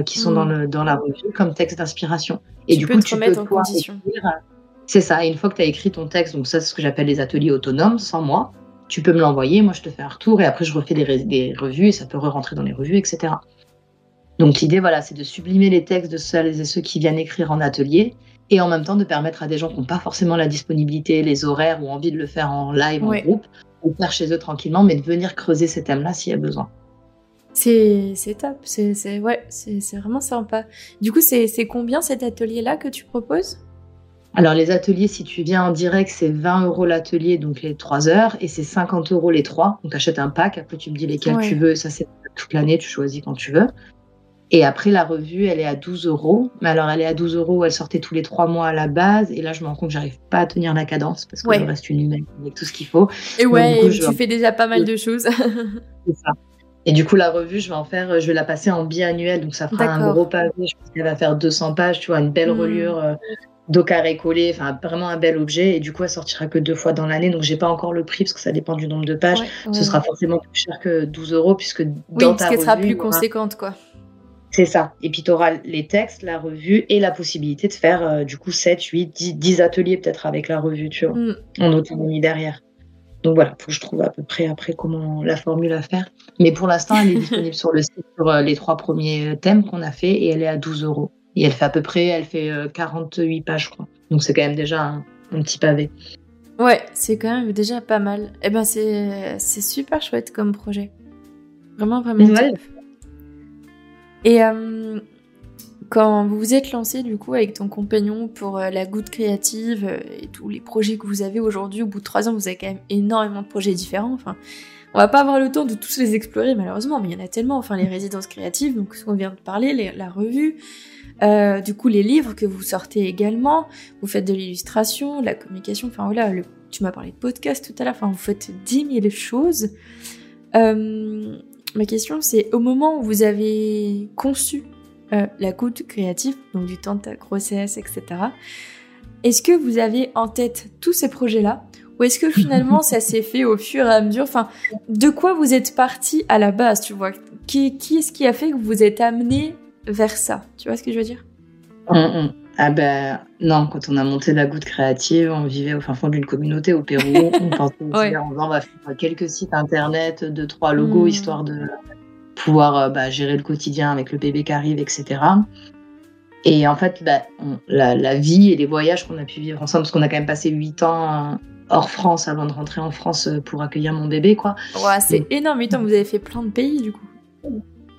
qui sont dans, hmm. le, dans la revue comme texte d'inspiration. Et du coup, tu peux en condition. C'est ça. Et une fois que tu as écrit ton texte, donc ça, c'est ce que j'appelle les ateliers autonomes, sans moi, tu peux me l'envoyer, moi je te fais un retour et après je refais des, revues et ça peut re-rentrer dans les revues, etc. Donc l'idée, voilà, c'est de sublimer les textes de celles et ceux qui viennent écrire en atelier et en même temps de permettre à des gens qui n'ont pas forcément la disponibilité, les horaires ou envie de le faire en live, en groupe, de faire chez eux tranquillement, mais de venir creuser ces thèmes-là s'il y a besoin. C'est top, c'est ouais, vraiment sympa. Du coup, c'est combien cet atelier-là que tu proposes? Alors, les ateliers, si tu viens en direct, c'est 20 euros l'atelier, donc les 3 heures, et c'est 50 euros les 3. Donc, tu achètes un pack, après tu me dis lesquels tu veux, ça c'est toute l'année, tu choisis quand tu veux. Et après, la revue, elle est à 12 euros. Mais alors, elle est à 12 euros, elle sortait tous les 3 mois à la base. Et là, je me rends compte que j'arrive pas à tenir la cadence parce que reste une humaine avec tout ce qu'il faut. Et ouais, tu fais déjà pas mal de choses. c'est ça. Et du coup, la revue, je vais en faire, je vais la passer en biannuel. Donc, ça fera un gros pavé. Je pense qu'elle va faire 200 pages, tu vois, une belle hmm. relure. Euh, dos carré collé, enfin vraiment un bel objet. Et du coup, elle sortira que deux fois dans l'année. Donc, j'ai pas encore le prix parce que ça dépend du nombre de pages. Ce sera forcément plus cher que 12 euros puisque dans oui, parce qu'elle sera plus conséquente, quoi. C'est ça. Et puis, tu auras les textes, la revue et la possibilité de faire euh, du coup 7, 8, 10, ateliers peut-être avec la revue, tu vois, mm. en autonomie derrière. Donc voilà, faut que je trouve à peu près après comment la formule à faire. Mais pour l'instant, elle est disponible sur le site sur euh, les trois premiers thèmes qu'on a fait et elle est à 12 euros. Et elle fait à peu près, elle fait 48 euh, pages, quoi. Donc c'est quand même déjà un, petit pavé. Ouais, c'est quand même déjà pas mal. Eh ben c'est super chouette comme projet. Vraiment, vraiment Et euh, quand vous vous êtes lancé du coup avec ton compagnon pour euh, la goutte créative et tous les projets que vous avez aujourd'hui, au bout de trois ans, vous avez quand même énormément de projets différents. Enfin, on va pas avoir le temps de tous les explorer malheureusement, mais il y en a tellement. Enfin, les résidences créatives, donc ce qu'on vient de parler, la revue, euh, du coup, les livres que vous sortez également, vous faites de l'illustration, de la communication, enfin voilà, tu m'as parlé de podcast tout à l'heure, enfin vous faites 10 000 choses. Euh, ma question, c'est au moment où vous avez conçu la goutte créative, donc du temps de ta grossesse, etc., est-ce que vous avez en tête tous ces projets-là ou est-ce que finalement ça s'est fait au fur et à mesure? Enfin, de quoi vous êtes parti à la base, tu vois? Qui, qui est-ce qui a fait que vous vous êtes amené vers ça? Tu vois ce que je veux dire? Hum, hum. Ah ben non, quand on a monté la goutte créative, on vivait au fin fond d'une communauté au Pérou. on pensait ouais. on va faire quelques sites internet, deux trois logos, hmm. histoire de pouvoir euh, bah, gérer le quotidien avec le bébé qui arrive, etc. Et en fait, bah, la, la, vie et les voyages qu'on a pu vivre ensemble, parce qu'on a quand même passé huit ans hors France avant de rentrer en France euh, pour accueillir mon bébé, quoi. Ouais, c'est énorme. Mais vous avez fait plein de pays, du coup.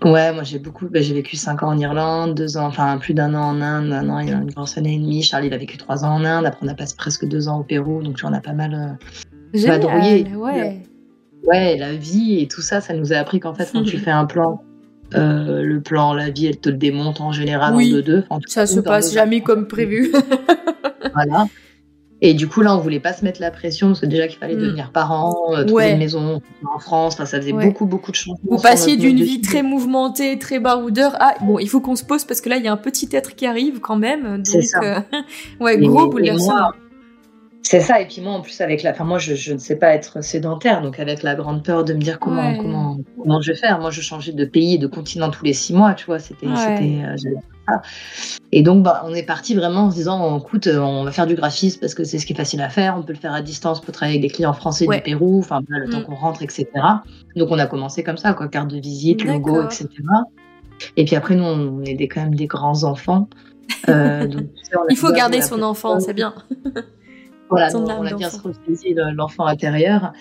Ouais, moi j'ai beaucoup, bah, j'ai vécu 5 ans en Irlande, deux ans, enfin plus d'un an en Inde, un an, une grosse année et demie. Charlie il a vécu 3 ans en Inde, après on a passé presque 2 ans au Pérou, donc on a pas mal euh, vadrouillé. Ouais. ouais, la vie et tout ça, ça nous a appris qu'en fait quand tu fais un plan, euh, le plan, la vie, elle te le démonte en général oui, en deux deux. ça se passe jamais comme prévu. voilà. Et du coup, là, on voulait pas se mettre la pression parce que déjà qu'il fallait mm. devenir parent, euh, trouver une maison en France, ça faisait beaucoup, beaucoup de changements. Vous passiez d'une vie très mouvementée, très baroudeur à bon, il faut qu'on se pose parce que là, il y a un petit être qui arrive quand même. Donc, ça. Euh, ouais, gros bouleversement. C'est ça, et puis moi en plus avec la, enfin moi je, je, ne sais pas être sédentaire, donc avec la grande peur de me dire comment comment comment je vais faire. Moi je changeais de pays, de continent tous les six mois, tu vois, c'était euh, et donc bah, on est parti vraiment en se disant écoute on va faire du graphisme parce que c'est ce qui est facile à faire, on peut le faire à distance, peut travailler avec des clients français du Pérou, enfin le temps mm. qu'on rentre etc. Donc on a commencé comme ça quoi, carte de visite, logo etc. Et puis après nous on est des, quand même des grands enfants. Euh, donc, Il faut garder son enfant, c'est bien. Voilà, on a bien se ressaisi l'enfant intérieur.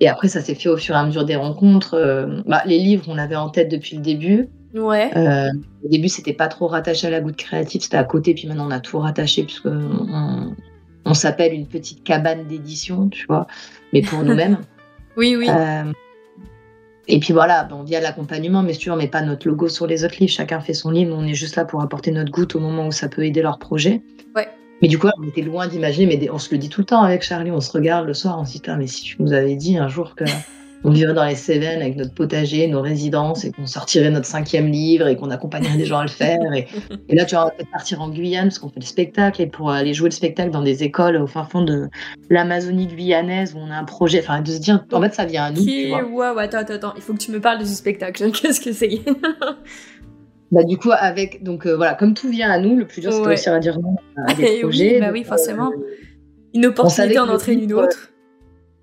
Et après, ça s'est fait au fur et à mesure des rencontres. Euh, bah, les livres, on avait en tête depuis le début. Ouais. Euh, au début, c'était pas trop rattaché à la goutte créative, c'était à côté. Puis maintenant, on a tout rattaché puisque on, on s'appelle une petite cabane d'édition, tu vois, mais pour nous-mêmes. oui, oui. Euh, et puis voilà, bon, via l'accompagnement, mais si tu on met pas notre logo sur les autres livres, chacun fait son livre, on est juste là pour apporter notre goutte au moment où ça peut aider leur projet. Ouais. Mais du coup, on était loin d'imaginer, mais on se le dit tout le temps avec Charlie, on se regarde le soir, on se dit, mais si tu nous avais dit un jour que on vivrait dans les Cévennes avec notre potager, nos résidences, et qu'on sortirait notre cinquième livre et qu'on accompagnerait des gens à le faire. Et, là, tu vas peut-être partir en Guyane parce qu'on fait le spectacle et pour aller jouer le spectacle dans des écoles au fin fond de l'Amazonie guyanaise où on a un projet. Enfin, de se dire, en fait, ça vient à nous. Ouais, ouais, attends, attends, attends, il faut que tu me parles de ce spectacle. Qu'est-ce que c'est? Bah, du coup, avec, donc euh, voilà, comme tout vient à nous, le plus dur, c'est aussi à dire non à des projets. Oui, bah oui, forcément. Euh, une opportunité en entraîne une autre.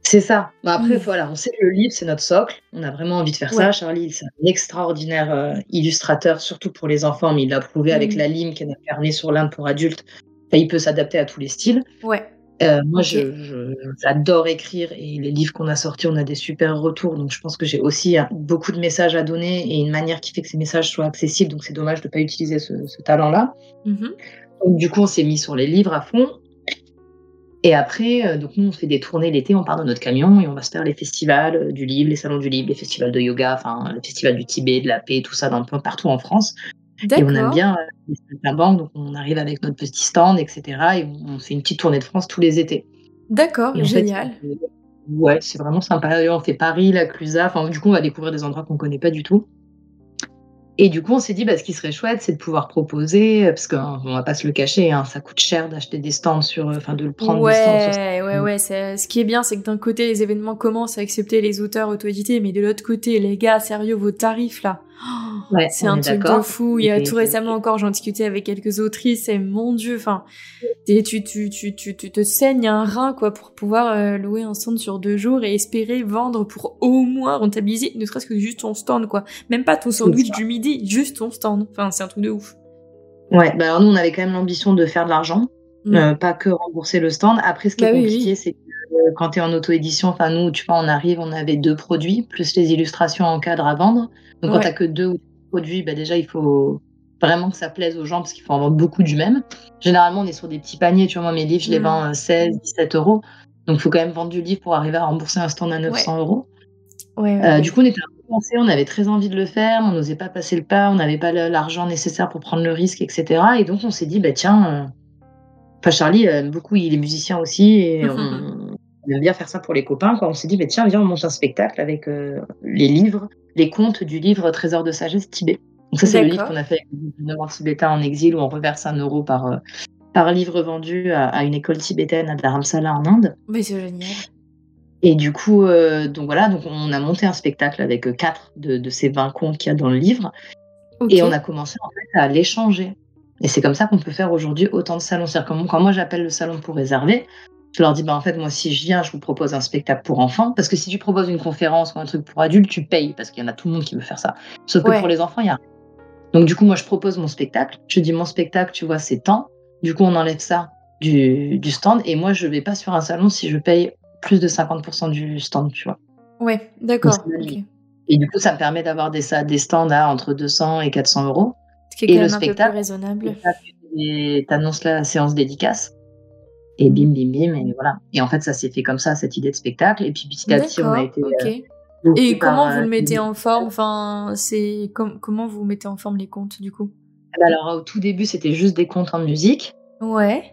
C'est ça. Bah après, mm. voilà, on sait que le livre, c'est notre socle. On a vraiment envie de faire ça. Charlie, c'est un extraordinaire euh, illustrateur, surtout pour les enfants, mais il l'a prouvé avec mm. la lime qui est incarnée sur l'Inde pour adultes. il peut s'adapter à tous les styles. Ouais. Euh, moi, j'adore écrire et les livres qu'on a sortis, on a des super retours. Donc, je pense que j'ai aussi hein, beaucoup de messages à donner et une manière qui fait que ces messages soient accessibles. Donc, c'est dommage de ne pas utiliser ce, talent-là. Donc, du coup, on s'est mis sur les livres à fond. Et après, euh, donc nous, on fait des tournées l'été, on part dans notre camion et on va se faire les festivals euh, du livre, les salons du livre, les festivals de yoga, enfin, le festival du Tibet, de la paix, tout ça, dans, partout en France. Et on aime bien euh, la banque, donc on arrive avec notre petit stand, etc. Et on fait une petite tournée de France tous les étés. D'accord, génial. ouais, c'est vraiment sympa. On fait Paris, la Clusa. Enfin, du coup, on va découvrir des endroits qu'on connaît pas du tout. Et du coup, on s'est dit, bah, ce qui serait chouette, c'est de pouvoir proposer, parce qu'on va pas se le cacher, hein, ça coûte cher d'acheter des stands sur, enfin, de le prendre. Ouais, stands ouais, ouais. Ce qui est bien, c'est que d'un côté, les événements commencent à accepter les auteurs auto-édités, mais de l'autre côté, les gars, sérieux, vos tarifs là, Ouais, c'est un truc de fou. Il y a tout récemment encore, j'en discutais avec quelques autrices et mon dieu, enfin, tu, tu, tu, tu, tu te saignes un rein, quoi, pour pouvoir euh, louer un stand sur deux jours et espérer vendre pour au moins rentabiliser, ne serait-ce que juste ton stand, quoi. Même pas ton sandwich du midi, juste ton stand. Enfin, c'est un truc de ouf. Ouais, bah alors nous, on avait quand même l'ambition de faire de l'argent, mm. euh, pas que rembourser le stand. Après, ce qui est bah compliqué, c'est que quand tu es en auto-édition, enfin, nous, tu vois, on arrive, on avait deux produits, plus les illustrations en cadre à vendre. Donc, quand tu que deux ou produit, bah déjà, il faut vraiment que ça plaise aux gens parce qu'il faut en vendre beaucoup du même. Généralement, on est sur des petits paniers. Tu vois, moi, mes livres, je les mm. vends 16, euh, 17 euros. Donc, il faut quand même vendre du livre pour arriver à rembourser un stand à 900 euros. Euh, du coup, on était un peu pensé, on avait très envie de le faire, on n'osait pas passer le pas, on n'avait pas l'argent nécessaire pour prendre le risque, etc. Et donc, on s'est dit, bah tiens, euh, enfin, Charlie aime beaucoup, il est musicien aussi, et on, aime bien faire ça pour les copains. Quoi. On s'est dit, mais tiens, viens, on monte un spectacle avec euh, les livres, les contes du livre Trésor de sagesse Tibet. Donc ça, c'est le livre qu'on a fait avec le tibétain en exil où on reverse un euro par, euh, par livre vendu à, une école tibétaine à Dharamsala en Inde. Mais c'est génial. Et du coup, euh, donc voilà, donc on a monté un spectacle avec quatre de, ces 20 contes qu'il y a dans le livre. Et on a commencé en fait à l'échanger. Et c'est comme ça qu'on peut faire aujourd'hui autant de salons. C'est-à-dire que quand moi j'appelle le salon pour réserver, je leur dis, bah, en fait, moi, si je viens, je vous propose un spectacle pour enfants. Parce que si tu proposes une conférence ou un truc pour adultes, tu payes. Parce qu'il y en a tout le monde qui veut faire ça. Sauf que pour les enfants, il y a Donc, du coup, moi, je propose mon spectacle. Je dis, mon spectacle, tu vois, c'est temps. Du coup, on enlève ça du, stand. Et moi, je vais pas sur un salon si je paye plus de 50% du stand, tu vois. Ouais, d'accord. Et du coup, ça me permet d'avoir des, des stands à entre 200 et 400 euros. Ce qui est et le spectacle, raisonnable. Et annonces la séance dédicace. Et bim, bim, bim, et voilà. Et en fait, ça s'est fait comme ça, cette idée de spectacle. Et puis petit à petit, on a été. Euh, et comment vous le euh, mettez en forme? Enfin, c'est comment vous mettez en forme les contes du coup? Eh ben Alors au tout début, c'était juste des contes en musique. Ouais.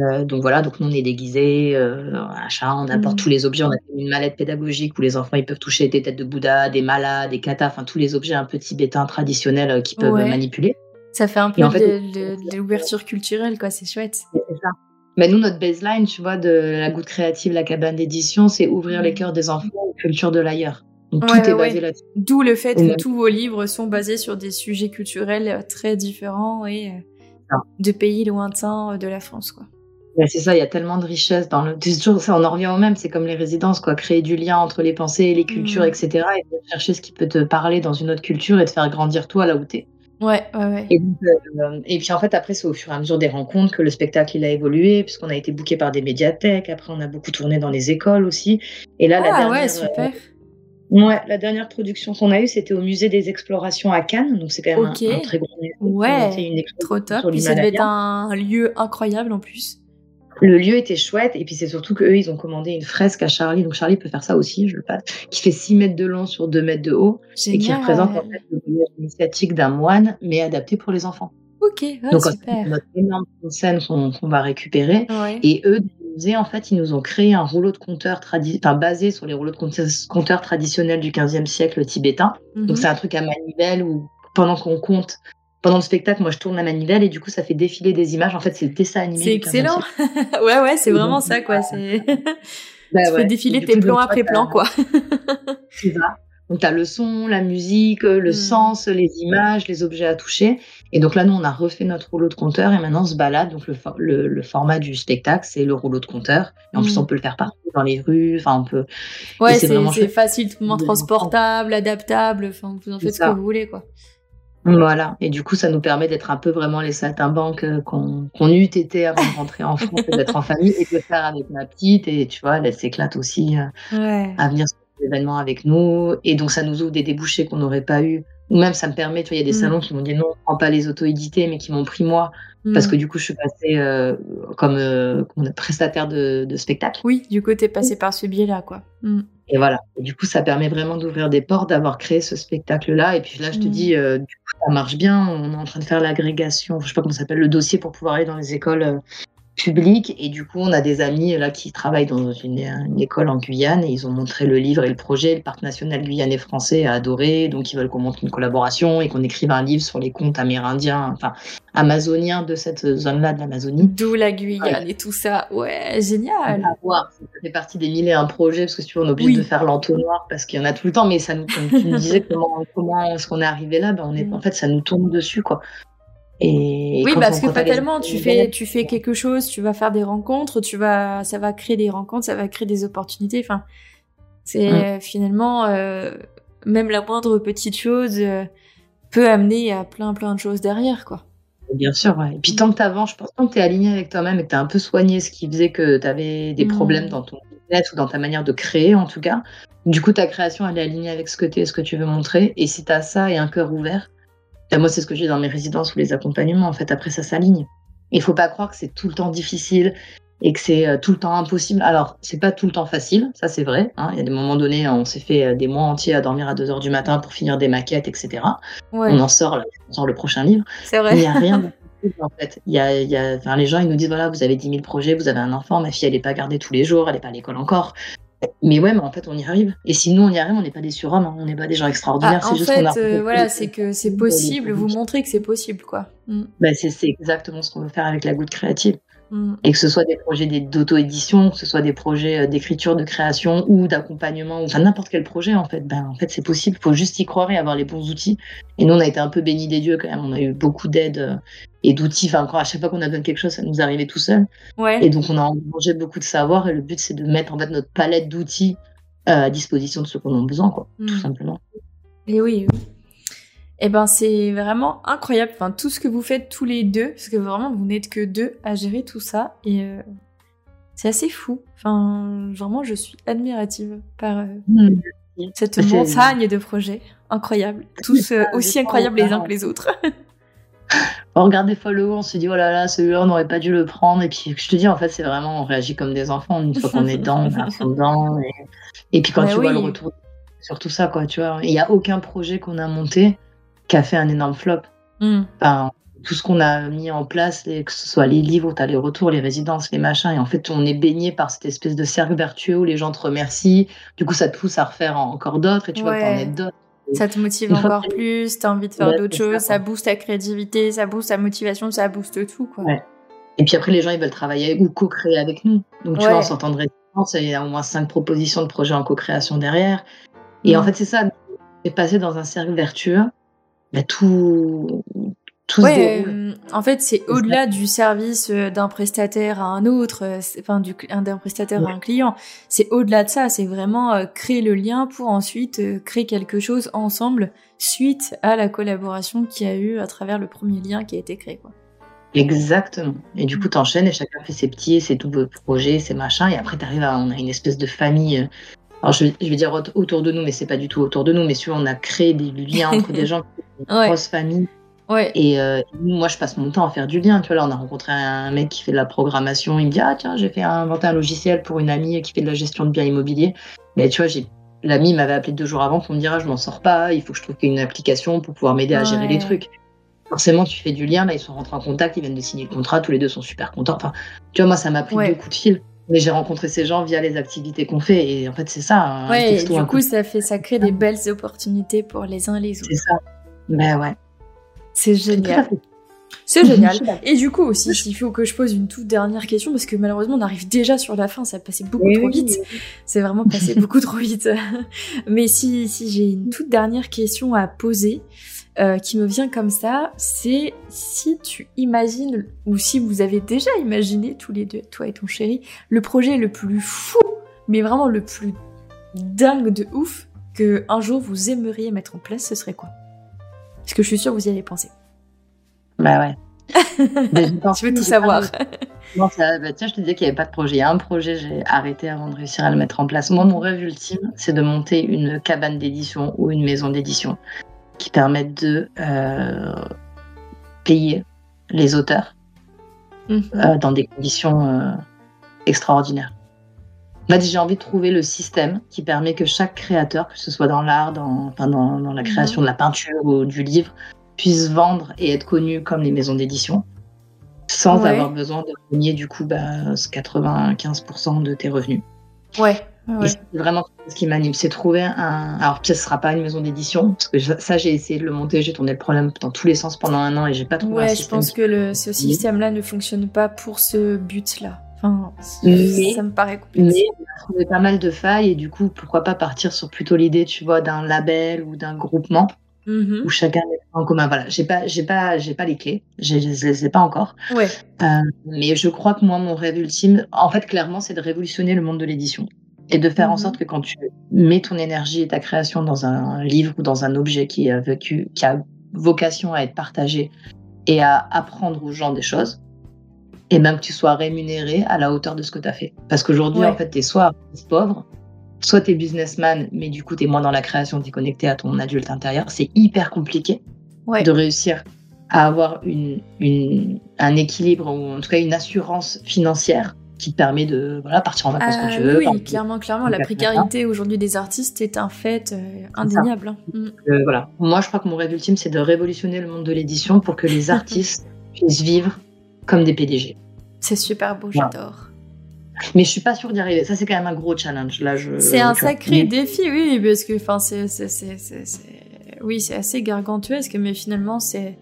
Euh, donc voilà, donc nous on est déguisés, achat, on apporte mmh. tous les objets, on a une mallette pédagogique où les enfants ils peuvent toucher des têtes de Bouddha, des malas, des katas, enfin tous les objets un peu tibétains traditionnels qu'ils peuvent manipuler. Ça fait un peu de, l'ouverture culturelle, quoi, c'est chouette. C'est ça. Mais nous, notre baseline, tu vois, de la goutte créative, la cabane d'édition, c'est ouvrir les cœurs des enfants aux cultures de l'ailleurs. Donc tout est basé là-dessus. D'où le fait que tous vos livres sont basés sur des sujets culturels euh, très différents et euh, de pays lointains euh, de la France, quoi. c'est ça, il y a tellement de richesse dans le. toujours ça, on en revient au même, c'est comme les résidences, quoi. Créer du lien entre les pensées et les cultures, mmh. etc. Et chercher ce qui peut te parler dans une autre culture et te faire grandir toi là où t'es. Ouais, ouais, ouais. Euh, et, puis en fait, après, c'est au fur et à mesure des rencontres que le spectacle il a évolué, puisqu'on a été booké par des médiathèques. Après, on a beaucoup tourné dans les écoles aussi. Et là, la ah, dernière, ouais, super. Euh, ouais, la dernière production qu'on a eue, c'était au musée des explorations à Cannes. Donc c'est quand même un, très grand musée. Ouais, trop top. Puis ça devait être un lieu incroyable en plus le lieu était chouette et puis c'est surtout qu'eux ils ont commandé une fresque à Charlie. Donc Charlie peut faire ça aussi je le passe qui fait 6 mètres de long sur 2 mètres de haut et qui représente en fait le voyage initiatique d'un moine mais adapté pour les enfants. Ok ah, donc super. notre énorme scène qu'on va récupérer. Et eux en fait ils nous ont créé un rouleau de compteur enfin, basé sur les rouleaux de compteurs traditionnels du 15e siècle tibétain. Donc mhm. c'est un truc à manivelle où pendant qu'on compte pendant le spectacle, moi, je tourne la manivelle et du coup, ça fait défiler des images. En fait, c'est le dessin animé. C'est excellent. ouais, ouais, c'est vraiment ça, quoi. C'est. Bah, tu fais défiler tes plans après plan, quoi. c'est ça. Donc, tu as le son, la musique, le hmm. sens, les images, les objets à toucher. Et donc là, nous, on a refait notre rouleau de compteur et maintenant, on se balade. Donc, le, le, format du spectacle, c'est le rouleau de compteur. Et en plus, hmm. on peut le faire partout, dans les rues. Enfin, on peut. Ouais, c'est facilement transportable, adaptable. Enfin, vous en faites ce que vous voulez, quoi. Voilà. Et du coup, ça nous permet d'être un peu vraiment les saltimbanques euh, qu'on eut eût été avant de rentrer en France et d'être en famille et de le faire avec ma petite. Et tu vois, elle s'éclate aussi euh, à venir sur les événements avec nous. Et donc, ça nous ouvre des débouchés qu'on n'aurait pas eu. Ou même, ça me permet, tu vois, il y a des mmh. salons qui m'ont dit non, on prend pas les auto-édités, mais qui m'ont pris moi. Parce que mmh. du coup, je suis passée euh, comme, prestataire de, spectacle. Oui, du coup, tu es passée par ce biais-là, quoi. Mmh. Et voilà. Et du coup, ça permet vraiment d'ouvrir des portes, d'avoir créé ce spectacle-là. Et puis là, je te dis, euh, du coup, ça marche bien. On est en train de faire l'agrégation, je sais pas comment ça s'appelle, le dossier pour pouvoir aller dans les écoles euh, public. Et du coup, on a des amis là qui travaillent dans une, école en Guyane et ils ont montré le livre et le projet. Le parc national guyanais français a adoré, donc ils veulent qu'on montre une collaboration et qu'on écrive un livre sur les contes amérindiens, enfin amazoniens de cette zone-là de l'Amazonie. D'où la Guyane et tout ça. Ouais, génial. À voir. Ça fait partie des mille et un projets parce que si on est obligé de faire l'entonnoir parce qu'il y en a tout le temps. Mais ça nous, comme tu nous disais, comment, comment est-ce qu'on est arrivé là? Ben on est, mm. En fait, ça nous tourne dessus, quoi oui, parce que tu fais, tu fais quelque chose, tu vas faire des rencontres, tu vas, ça va créer des rencontres, ça va créer des opportunités. Enfin, c'est mm. finalement euh, même la moindre petite chose euh, peut amener à plein plein de choses derrière, quoi. Bien sûr, ouais. Et puis tant que tu avances, je pense tant que tu es aligné avec toi-même et que tu as un peu soigné ce qui faisait que tu avais des mm. problèmes dans ton business ou dans ta manière de créer en tout cas, du coup ta création elle est alignée avec ce que ce que tu veux montrer. Et si tu as ça et un cœur ouvert, moi, c'est ce que j'ai dans mes résidences ou les accompagnements. En fait, après, ça s'aligne. Il faut pas croire que c'est tout le temps difficile et que c'est euh, tout le temps impossible. Alors, c'est pas tout le temps facile, ça c'est vrai. Hein. Il y a des moments donnés, on s'est fait euh, des mois entiers à dormir à 2 heures du matin pour finir des maquettes, etc. On en sort, on sort le prochain livre. C'est vrai. Il n'y a rien. en fait. Il y a, il y a, enfin, les gens, ils nous disent voilà, vous avez 10 000 projets, vous avez un enfant, ma fille, elle n'est pas gardée tous les jours, elle n'est pas à l'école encore. Mais ouais, mais en fait, on y arrive. Et si nous, on y arrive, on n'est pas des surhommes, hein. on n'est pas des gens extraordinaires. Ah, en juste fait, qu'on a euh, voilà, c'est que c'est possible, vous montrez que c'est possible, quoi. Mm. Bah, c'est c'est exactement ce qu'on veut faire avec la goutte créative. Et que ce soit des projets d'auto-édition, que ce soit des projets euh, d'écriture, de création ou d'accompagnement, ou enfin n'importe quel projet en fait, ben en fait c'est possible, faut juste y croire et avoir les bons outils. Et nous on a été un peu bénis des dieux quand même, on a eu beaucoup d'aide euh, et d'outils. Enfin encore à chaque fois qu'on a besoin de quelque chose, ça nous arrivait tout seul. Ouais. Et donc on a engrangé beaucoup de savoir et le but c'est de mettre en fait notre palette d'outils euh, à disposition de ceux qu'on a besoin quoi, tout Mm. simplement. Et oui, oui. Eh ben, c'est vraiment incroyable. Enfin, tout ce que vous faites tous les deux, parce que vraiment, vous n'êtes que deux à gérer tout ça. Et euh, c'est assez fou. Enfin, vraiment, je suis admirative par euh, cette C'est- montagne de projets. Incroyable. Tous euh, aussi incroyables les uns que les autres. On regarde des fois le haut, on se dit oh là là, celui-là on n'aurait pas dû le prendre. Et puis je te dis en fait c'est vraiment on réagit comme des enfants une fois qu'on est dedans, on est dedans. Et, et puis quand Mais tu vois le retour sur tout ça quoi, tu vois, il n'y a aucun projet qu'on a monté qui a fait un énorme flop. Mm. Enfin, tout ce qu'on a mis en place, les- que ce soit les livres, as les retours, les résidences, les machins, et en fait on est baigné par cette espèce de cercle vertueux où les gens te remercient. Du coup ça te pousse à refaire encore d'autres et tu vois que t'en Ouais. aides d'autres. Ça te motive encore que- plus, t'as envie de faire Ouais, d'autres ça, choses, ça booste ta créativité, ça booste ta motivation, ça booste tout, quoi. Ouais. Et puis après, les gens, ils veulent travailler ou co-créer avec nous. Donc, tu Ouais. vois, on s'entendrait. Il y a au moins cinq propositions de projets en co-création derrière. Et en Mm. fait, c'est ça. C'est passé dans un cercle vertueux. Bah, tout, tout Ouais, euh, en fait, c'est au-delà du service euh, d'un prestataire à un autre, euh, enfin du d'un prestataire à un client. C'est au-delà de ça. C'est vraiment euh, créer le lien pour ensuite euh, créer quelque chose ensemble suite à la collaboration qu'il y a eu à travers le premier lien qui a été créé. Quoi. Exactement. Et du coup, Mm. t'enchaînes et chacun fait ses petits, ses doubles projets, ses machins. Et après, t'arrives à, on a une espèce de famille. Alors, je, je vais dire aut- autour de nous, mais c'est pas du tout autour de nous. Mais si on a créé des liens entre des gens, une Ouais. grosse famille. Ouais. Et euh, moi, je passe mon temps à faire du lien. Tu vois, là, on a rencontré un mec qui fait de la programmation. Il me dit Ah, tiens, j'ai fait inventer un logiciel pour une amie qui fait de la gestion de biens immobiliers. Mais tu vois, j'ai l'ami m'avait appelé deux jours avant pour me dire Ah, je m'en sors pas, il faut que je trouve une application pour pouvoir m'aider à gérer les trucs. Forcément, tu fais du lien. Là, ils sont rentrés en contact, ils viennent de signer le contrat. Tous les deux sont super contents. Enfin, tu vois, moi, ça m'a pris Ouais. deux coups de fil. Mais j'ai rencontré ces gens via les activités qu'on fait. Et en fait, c'est ça. un Ouais, et du coup, coup- ça fait, ça crée des belles opportunités pour les uns et les autres. c'est ça. Ben ouais. C'est génial. C'est génial. Et du coup aussi, s'il faut que je pose une toute dernière question, parce que malheureusement on arrive déjà sur la fin, ça a passé beaucoup Oui, trop oui, vite. C'est vraiment passé beaucoup trop vite. Mais si, si j'ai une toute dernière question à poser, euh, qui me vient comme ça, c'est si tu imagines, ou si vous avez déjà imaginé tous les deux, toi et ton chéri, le projet le plus fou, mais vraiment le plus dingue de ouf, que un jour vous aimeriez mettre en place, ce serait quoi? Parce que je suis sûre que vous y avez pensé. Bah ouais. Pensé, Je veux tout savoir. Non, ça, bah, tiens, je te disais qu'il n'y avait pas de projet. Il y a un projet, j'ai arrêté avant de réussir à le mettre en place. Moi, mon rêve ultime, c'est de monter une cabane d'édition ou une maison d'édition qui permette de euh, payer les auteurs Mhm. euh, dans des conditions euh, extraordinaires. En fait, j'ai envie de trouver le système qui permet que chaque créateur, que ce soit dans l'art, dans, enfin, dans, dans la création de la peinture ou du livre, puisse vendre et être connu comme les maisons d'édition, sans Ouais. avoir besoin de gagner du coup bah, ce 95% de tes revenus. Ouais. Ouais. Et c'est vraiment ce qui m'anime, c'est trouver un. Alors, peut-être ce sera pas une maison d'édition, parce que ça, j'ai essayé de le monter, j'ai tourné le problème dans tous les sens pendant un an et j'ai pas trouvé un Ouais, je pense que le, ce système-là ne fonctionne pas pour ce but-là. Enfin, Mais- ça me paraît complexe. Mais on a trouvé pas mal de failles et du coup, pourquoi pas partir sur plutôt l'idée, tu vois, d'un label ou d'un groupement Mhm. où chacun est en commun. Voilà, j'ai pas, j'ai pas, j'ai pas les clés, j'ai- je les ai pas encore. Ouais. Euh, mais je crois que moi, mon rêve ultime, en fait, clairement, c'est de révolutionner le monde de l'édition et de faire en Mhm. sorte que quand tu mets ton énergie et ta création dans un livre ou dans un objet qui a vécu, qui a vocation à être partagé et à apprendre aux gens des choses, et même que tu sois rémunéré à la hauteur de ce que tu as fait. Parce qu'aujourd'hui, Ouais. en fait, tu es soit artiste pauvre, soit tu es businessman, mais du coup, tu es moins dans la création, tu es connecté à ton adulte intérieur. C'est hyper compliqué Ouais. de réussir à avoir une, une- un équilibre ou en tout cas une assurance financière qui te permet de voilà, partir en vacances Ah, quand tu veux. oui, clairement, clairement, la précarité aujourd'hui des artistes est un fait euh, indéniable. hein. Mm. Euh, voilà. Moi, je crois que mon rêve ultime, c'est de révolutionner le monde de l'édition pour que les artistes puissent vivre comme des PDG. C'est super beau, Voilà. j'adore. Mais je suis pas sûre d'y arriver. Ça, c'est quand même un gros challenge. Là, je. C'est un sacré défi, oui, parce que, enfin, c'est, oui, c'est assez gargantuesque, mais finalement, c'est.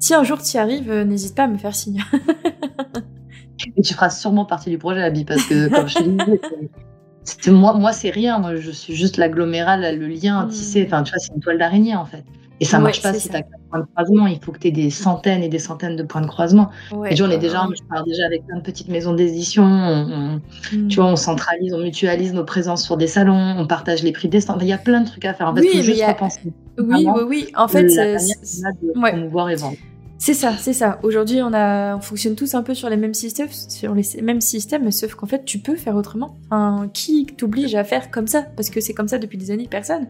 Si un jour tu y arrives, euh, n'hésite pas à me faire signe. Et tu feras sûrement partie du projet, Abby, parce que, comme je te disais, moi, moi c'est rien. Moi, je suis juste l'agglomérat, là, le lien Mm. tissé. Enfin, tu vois, c'est une toile d'araignée, en fait. Et ça Ouais, marche pas si tu as quatre points de croisement. Il faut que tu aies des centaines et des centaines de points de croisement. Ouais, et tu vois, on est déjà, ouais. je pars déjà avec plein de petites maisons d'édition. on- on- Mm. tu vois, on centralise, on mutualise nos présences sur des salons, on partage les prix des stands. Il y a plein de trucs à faire. En fait, Oui, faut juste a- repenser Oui, oui, oui. En fait, c'est, ouais. promouvoir et vendre. C'est ça, c'est ça. Aujourd'hui, on a, on fonctionne tous un peu sur les mêmes systèmes, sur les mêmes systèmes, sauf qu'en fait, tu peux faire autrement. Enfin, qui t'oblige à faire comme ça? Parce que c'est comme ça depuis des années, personne.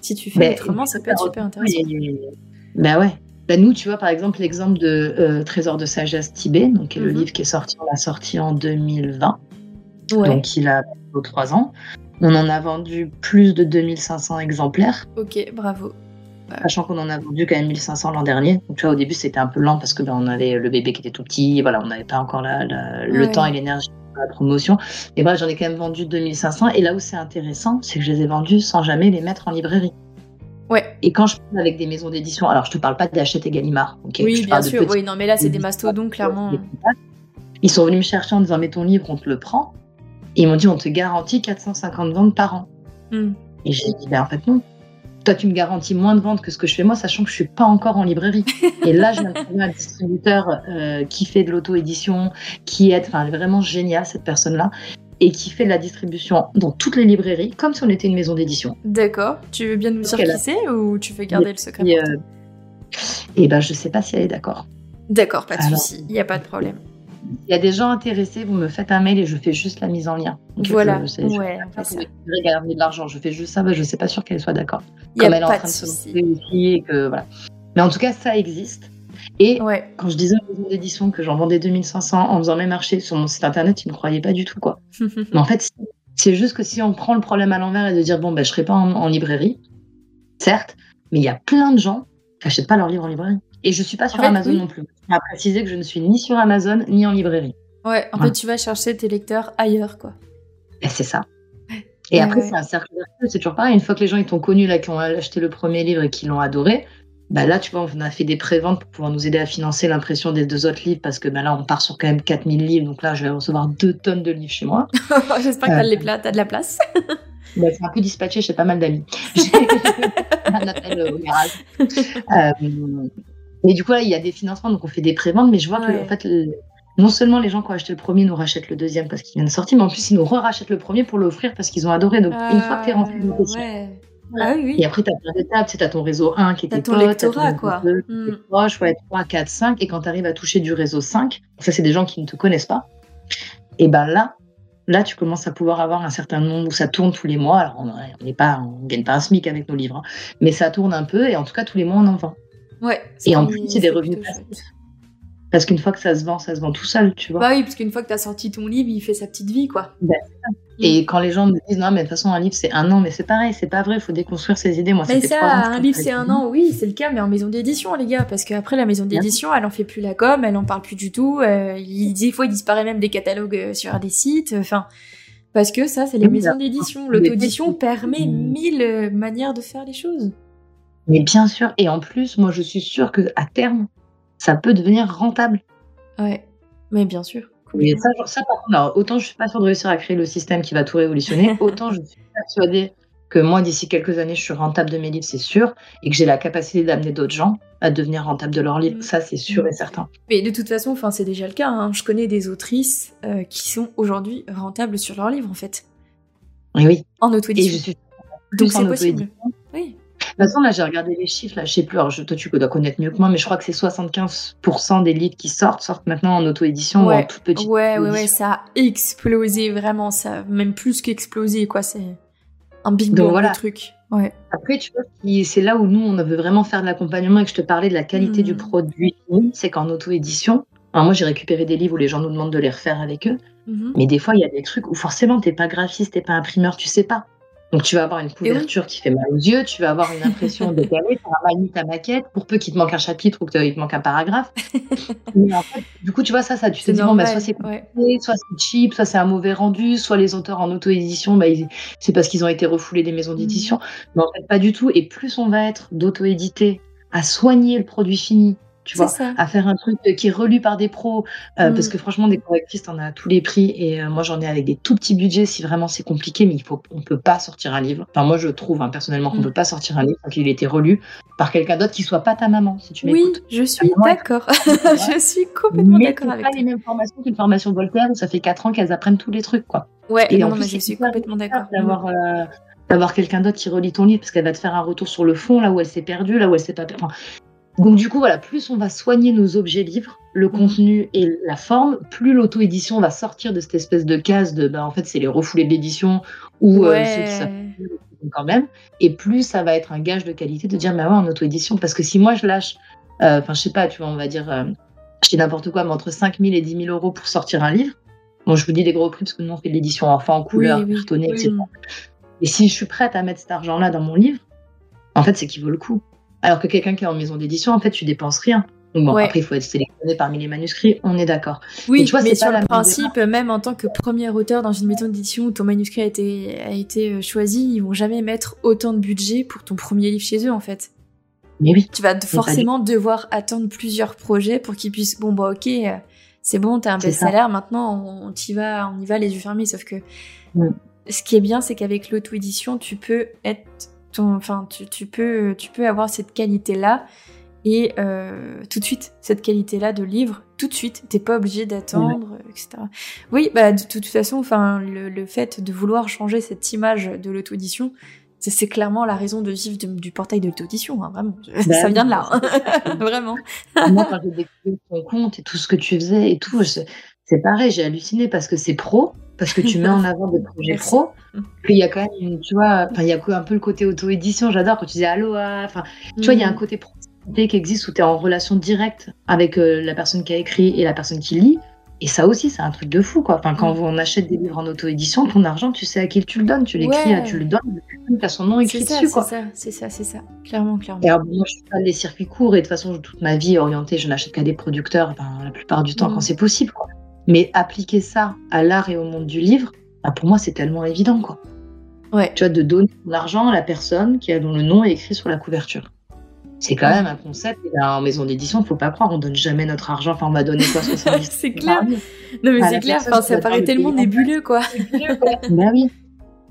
Si tu fais Mais- autrement, ça peut être super intéressant. Ben ouais. Ben nous, tu vois, par exemple, l'exemple de euh, Trésor de sagesse Tibet, donc qui est le Mhm. livre qui est sorti, on l'a sorti en 2020, Ouais. donc il a aux trois ans. On en a vendu plus de 2500 exemplaires, Ok, bravo. Sachant qu'on en a vendu quand même 1500 l'an dernier. Donc, tu vois, au début, c'était un peu lent parce que ben, on avait le bébé qui était tout petit, voilà, on n'avait pas encore la- la- le temps et l'énergie pour la promotion. Et bref, j'en ai quand même vendu 2500. Et là où c'est intéressant, c'est que je les ai vendus sans jamais les mettre en librairie. Ouais. Et quand je parle avec des maisons d'édition, alors je te parle pas d'Hachette et Gallimard, oui, Je bien sûr. Oui, non, mais là, c'est des mastodons, clairement. Ils sont venus me chercher en disant mets ton livre, on te le prend. Et ils m'ont dit on te garantit 450 ventes par an. Hmm. Et j'ai dit ben en fait non. Toi tu me garantis moins de ventes que ce que je fais moi, sachant que je suis pas encore en librairie. Et là je trouver un distributeur euh, qui fait de l'auto-édition, qui est enfin vraiment génial cette personne-là. Et qui fait de la distribution dans toutes les librairies, comme si on était une maison d'édition. D'accord. Tu veux bien nous dire qui c'est ou tu veux garder le secret Et, toi euh, et ben je sais pas si elle est d'accord. D'accord, pas de alors- souci. Il n'y a pas de problème. Il y a des gens intéressés, vous me faites un mail et je fais juste la mise en lien. Donc, Voilà. je- c'est- je- Ouais, gagner de l'argent, je fais juste ça, bah, je sais pas sûr qu'elle soit d'accord. Comme elle est en train de de se lancer aussi et que voilà. Mais en tout cas, ça existe. Et Ouais. quand je disais aux maisons d'édition que j'en vendais 2500 en faisant mes marchés sur mon site internet, ils ne croyaient pas du tout quoi. Mais en fait, c'est- c'est juste que si on prend le problème à l'envers et de dire bon ben je serai pas en, en librairie, certes, mais il y a plein de gens qui n'achètent pas leurs livres en librairie. Et je suis pas sur fait, Amazon oui. non plus. À préciser que je ne suis ni sur Amazon ni en librairie. ouais, en fait, tu vas chercher tes lecteurs ailleurs, quoi. Et c'est ça. Et Ouais, après, ouais. c'est un cercle vertueux, c'est toujours pareil. Une fois que les gens ils t'ont connu, là, qui ont acheté le premier livre et qui l'ont adoré, bah là, tu vois, on a fait des préventes pour pouvoir nous aider à financer l'impression des deux autres livres parce que bah là, on part sur quand même 4000 livres. Donc là, je vais recevoir deux tonnes de livres chez moi. J'espère que Euh. les plats, t'as de la place. Bah, c'est un peu dispatché chez pas mal d'amis. J'ai un appel euh, au garage. Euh, mais du coup, là, il y a des financements, donc on fait des préventes. Mais je vois que, en fait, le- non seulement les gens qui ont acheté le premier nous rachètent le deuxième parce qu'il vient de sortir, mais en plus, ils nous re-rachètent le premier pour l'offrir parce qu'ils ont adoré. Donc, une fois que tu es rentré dans ouais. Voilà. Ah oui. Et après, tu as plein d'étapes. Tu as ton réseau 1 qui est tes ton potes, lectorat, quoi. 2 qui Mm. est proche, ouais, 3, 4, 5. Et quand tu arrives à toucher du réseau 5, ça, c'est des gens qui ne te connaissent pas. Et ben là, là, tu commences à pouvoir avoir un certain nombre où ça tourne tous les mois. Alors, on on gagne pas un SMIC avec nos livres, hein, mais ça tourne un peu. Et en tout cas, tous les mois, on en vend. Ouais. Et en plus, c'est des revenus passifs. Parce qu'une fois que ça se vend, ça se vend tout seul, tu vois. Bah oui, parce qu'une fois que t'as sorti ton livre, il fait sa petite vie, quoi. Ben, Et quand les gens me disent non, mais de toute façon, un livre, c'est un an, mais c'est pareil, c'est pas vrai, il faut déconstruire ses idées. Moi, Mais ça, ans un livre c'est un an, oui, c'est le cas, mais en maison d'édition, les gars, parce qu'après la maison d'édition, elle en fait plus la com, elle en parle plus du tout. Euh, il, des fois, il disparaît même des catalogues euh, sur des sites. Enfin, parce que ça, c'est les maisons d'édition. L'auto-édition permet mm. mille euh, manières de faire les choses. Mais bien sûr, et en plus, moi, je suis sûre que à terme, ça peut devenir rentable. Ouais, mais bien sûr. Et ça, ça, par contre, alors, autant je suis pas sûre de réussir à créer le système qui va tout révolutionner, autant je suis persuadée que moi, d'ici quelques années, je suis rentable de mes livres, c'est sûr, et que j'ai la capacité d'amener d'autres gens à devenir rentables de leurs livres. Mm. Ça, c'est sûr et certain. Mais de toute façon, enfin, c'est déjà le cas. hein. Je connais des autrices euh, qui sont aujourd'hui rentables sur leurs livres, en fait, Et oui. en auto-édition. Donc c'est possible. De toute façon, là, j'ai regardé les chiffres, là, je sais plus, alors je, toi, tu dois connaître mieux que moi, mais je crois que c'est 75% des livres qui sortent, sortent maintenant en auto-édition ou en Ouais, toute petite Ouais, ouais, ouais, ça a explosé, vraiment, ça, même plus qu'explosé, quoi, c'est un big bang voilà. le truc. Ouais. Après, tu vois, c'est là où nous, on veut vraiment faire de l'accompagnement et que je te parlais de la qualité Mm. du produit fini, c'est qu'en auto-édition, alors moi, j'ai récupéré des livres où les gens nous demandent de les refaire avec eux, Mhm. mais des fois, il y a des trucs où forcément, t'es pas graphiste, t'es pas imprimeur, tu sais pas. Donc tu vas avoir une couverture qui fait mal aux yeux, tu vas avoir une impression décalée, tu as mal mis ta maquette, pour peu qu'il te manque un chapitre ou qu'il te manque un paragraphe. Mais en fait, du coup, tu vois, ça, ça tu te dis, bon, bah, soit c'est soit c'est cheap, soit c'est un mauvais rendu, soit les auteurs en auto-édition, bah, c'est parce qu'ils ont été refoulés des maisons d'édition. Mmh. Mais en fait, pas du tout. Et plus on va être d'auto-édité à soigner le produit fini, tu vois, à faire un truc qui est relu par des pros, euh, parce mm. que franchement, des correctrices, on a tous les prix, et euh, moi j'en ai avec des tout petits budgets si vraiment c'est compliqué, mais il faut, on peut pas sortir un livre. Enfin, moi je trouve hein, personnellement qu'on ne mm. peut pas sortir un livre sans qu'il ait été relu par quelqu'un d'autre qui soit pas ta maman, si tu m'écoutes. Oui, je suis d'accord. je suis complètement d'accord avec toi. pas les mêmes formations qu'une formation Voltaire où ça fait 4 ans qu'elles apprennent tous les trucs, quoi. Ouais, et non, en plus, je suis complètement d'accord. D'avoir euh, d'avoir quelqu'un d'autre qui relit ton livre parce qu'elle va te faire un retour sur le fond, là où elle s'est perdue, là où elle s'est pas perdue. Donc du coup, voilà, plus on va soigner nos objets livres, le mhm. contenu et la forme, plus l'auto-édition va sortir de cette espèce de case de, bah, en fait, c'est les refoulés d'édition ou euh, ceux qui savent quand même, et plus ça va être un gage de qualité de dire, mais ouais, en auto-édition, parce que si moi je lâche, euh, enfin, je sais pas, tu vois, on va dire, euh, je dis n'importe quoi, mais entre 5 000 et 10 000 euros pour sortir un livre, bon, je vous dis des gros prix parce que nous on fait de l'édition enfant en couleur, oui, cartonné, etc. Et si je suis prête à mettre cet argent-là dans mon livre, en fait, c'est qu'il vaut le coup. Alors que quelqu'un qui est en maison d'édition, en fait, tu dépenses rien. Donc bon, après, il faut être sélectionné parmi les manuscrits, on est d'accord. Oui, tu vois, mais sur le principe, même en tant que premier auteur dans une maison d'édition où ton manuscrit a été, a été euh, choisi, ils vont jamais mettre autant de budget pour ton premier livre chez eux, en fait. Mais oui. Tu vas forcément devoir attendre plusieurs projets pour qu'ils puissent, bon, bah, ok, euh, c'est bon, t'as un best-seller, maintenant, on, y va, on y va les yeux fermés, sauf que, mm. ce qui est bien, c'est qu'avec l'auto-édition, tu peux être enfin, tu, peux, tu peux avoir cette qualité-là et euh, tout de suite, cette qualité-là de livre, tout de suite, t'es pas obligé d'attendre, etc. Oui, bah de, toute façon, enfin, le, fait de vouloir changer cette image de l'auto-édition, c'est clairement la raison de vivre du portail de l'auto-édition, hein, vraiment. Bah ça vient de là, hein. vraiment. Moi, quand j'ai découvert ton compte et tout ce que tu faisais et tout, c'est pareil, j'ai halluciné parce que c'est pro, parce que tu mets en avant des projets pro. Puis il y a quand même, une, tu vois, il y a un peu le côté auto-édition. J'adore quand tu dis Aloha. Enfin, tu vois, il y a un mm. côté proximité qui existe où tu es en relation directe avec euh, la personne qui a écrit et la personne qui lit. Et ça aussi, c'est un truc de fou, quoi. Enfin, quand mm. on achète des livres en auto-édition, ton argent, tu sais à qui tu le donnes. Tu l'écris, tu le donnes, tu as son nom écrit dessus, quoi. C'est ça, c'est ça, clairement, clairement. Et alors, moi, je suis pas des circuits courts et de toute façon, toute ma vie orientée, je n'achète qu'à des producteurs, la plupart du temps, mm. quand c'est possible, quoi. Mais appliquer ça à l'art et au monde du livre, bah, pour moi, c'est tellement évident, quoi. Ouais. Tu vois, de donner ton argent à la personne qui a, dont le nom est écrit sur la couverture. C'est quand même un concept. en maison d'édition, il faut pas croire, on donne jamais notre argent. Enfin, on va donner quoi 70 C'est clair. Non, mais c'est clair. Enfin, ça paraît tellement nébuleux, quoi. bah oui.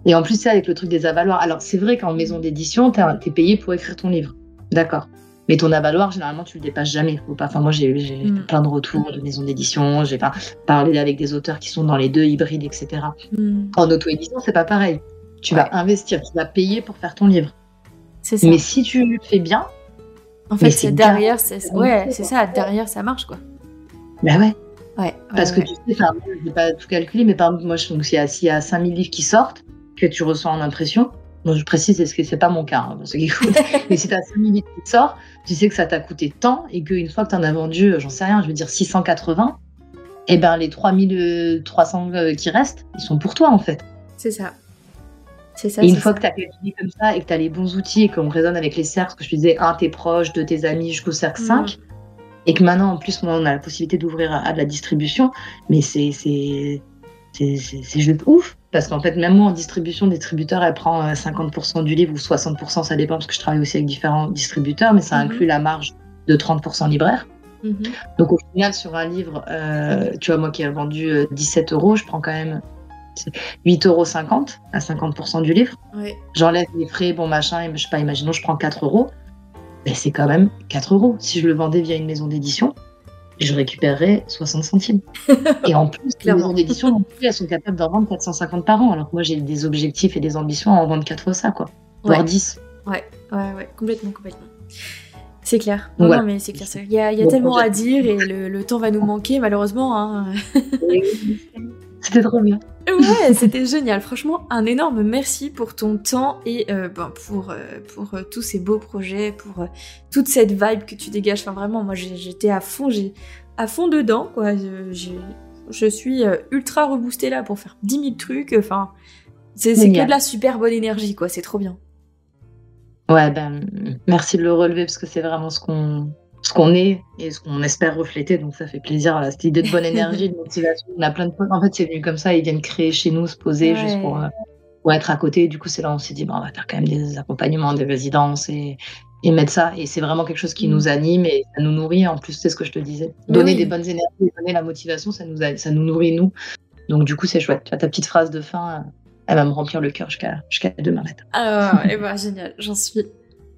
Et en plus, c'est avec le truc des avaloirs. Alors, c'est vrai qu'en maison d'édition, tu es payé pour écrire ton livre. D'accord. Mais ton avaloir, généralement, tu le dépasses jamais. Faut pas. Enfin, moi, j'ai mm. plein de retours de maisons d'édition. J'ai parlé avec des auteurs qui sont dans les deux hybrides, etc. Mm. En auto-édition, c'est pas pareil. Tu vas investir, tu vas payer pour faire ton livre. Ça. Mais si tu le fais bien. En fait, c'est derrière, c'est ouais, c'est ça. Derrière, ça marche, quoi. Ben ouais. Ouais. Parce que tu sais, je n'ai pas tout calculé, mais par exemple, moi, je, donc, s'il y a 5000 livres qui sortent, que tu reçois en impression, Bon, je précise, parce que c'est pas mon cas, hein. Mais si tu as 5 minutes qui sort, tu sais que ça t'a coûté tant et qu'une fois que tu en as vendu, euh, j'en sais rien, je veux dire 680, et eh ben les 3300 euh, qui restent, ils sont pour toi en fait. C'est ça. C'est ça. Et une fois que tu as comme ça et que tu as les bons outils et qu'on raisonne avec les cercles, que je disais, un, tes proches, deux, tes amis, jusqu'au cercle 5, mm. et que maintenant en plus, on a la possibilité d'ouvrir à, de la distribution, mais c'est juste ouf. Parce qu'en fait, même moi, en distribution, distributeur, elle prend 50% euh, du livre ou 60%, ça dépend, parce que je travaille aussi avec différents distributeurs, mais ça mhm. inclut la marge de 30% libraire. Mhm. Donc au final, sur un livre, euh, tu vois, moi qui ai vendu 17 euh, euros, je prends quand même 8,50 euros à 50% du livre. J'enlève les frais, bon machin, et je sais pas, imaginons, je prends 4 euros. Mais c'est quand même 4 euros. Si je le vendais via une maison d'édition, je récupérerais 60 centimes. et en plus, les maisons d'édition non plus, elles sont capables d'en vendre 450 par an. Alors que moi, j'ai des objectifs et des ambitions à en vendre 4 fois ça, quoi. Voire 10. Ouais, ouais, ouais, complètement, complètement. C'est clair. Non, mais c'est clair. Il y a, y a tellement à dire et le, le, temps va nous manquer, malheureusement. Hein. C'était trop bien. Ouais, c'était génial. Franchement, un énorme merci pour ton temps et euh, ben, pour, euh, pour euh, tous ces beaux projets, pour toute cette vibe que tu dégages. Enfin, vraiment, moi, j'étais à fond, j'ai à fond dedans, quoi. Je, je suis ultra reboostée là pour faire 10 000 trucs. Enfin, C'est que de la super bonne énergie, quoi. C'est trop bien. Ouais, ben, merci de le relever parce que c'est vraiment ce qu'on ce qu'on est et ce qu'on espère refléter. Donc ça fait plaisir. cette idée de bonne énergie, de motivation. On a plein de potes. En fait, c'est venu comme ça. Ils viennent créer chez nous, se poser juste pour, euh, pour, être à côté. Du coup, c'est là où on s'est dit, bon, on va faire quand même des accompagnements, des résidences et, et mettre ça. Et c'est vraiment quelque chose qui mm. nous anime et ça nous nourrit. En plus, c'est ce que je te disais. Donner des bonnes énergies, donner la motivation, ça nous, ça nous nourrit, nous. Donc du coup, c'est chouette. Tu as ta petite phrase de fin elle va me remplir le cœur jusqu'à demain matin. Ah, et bah, génial, j'en suis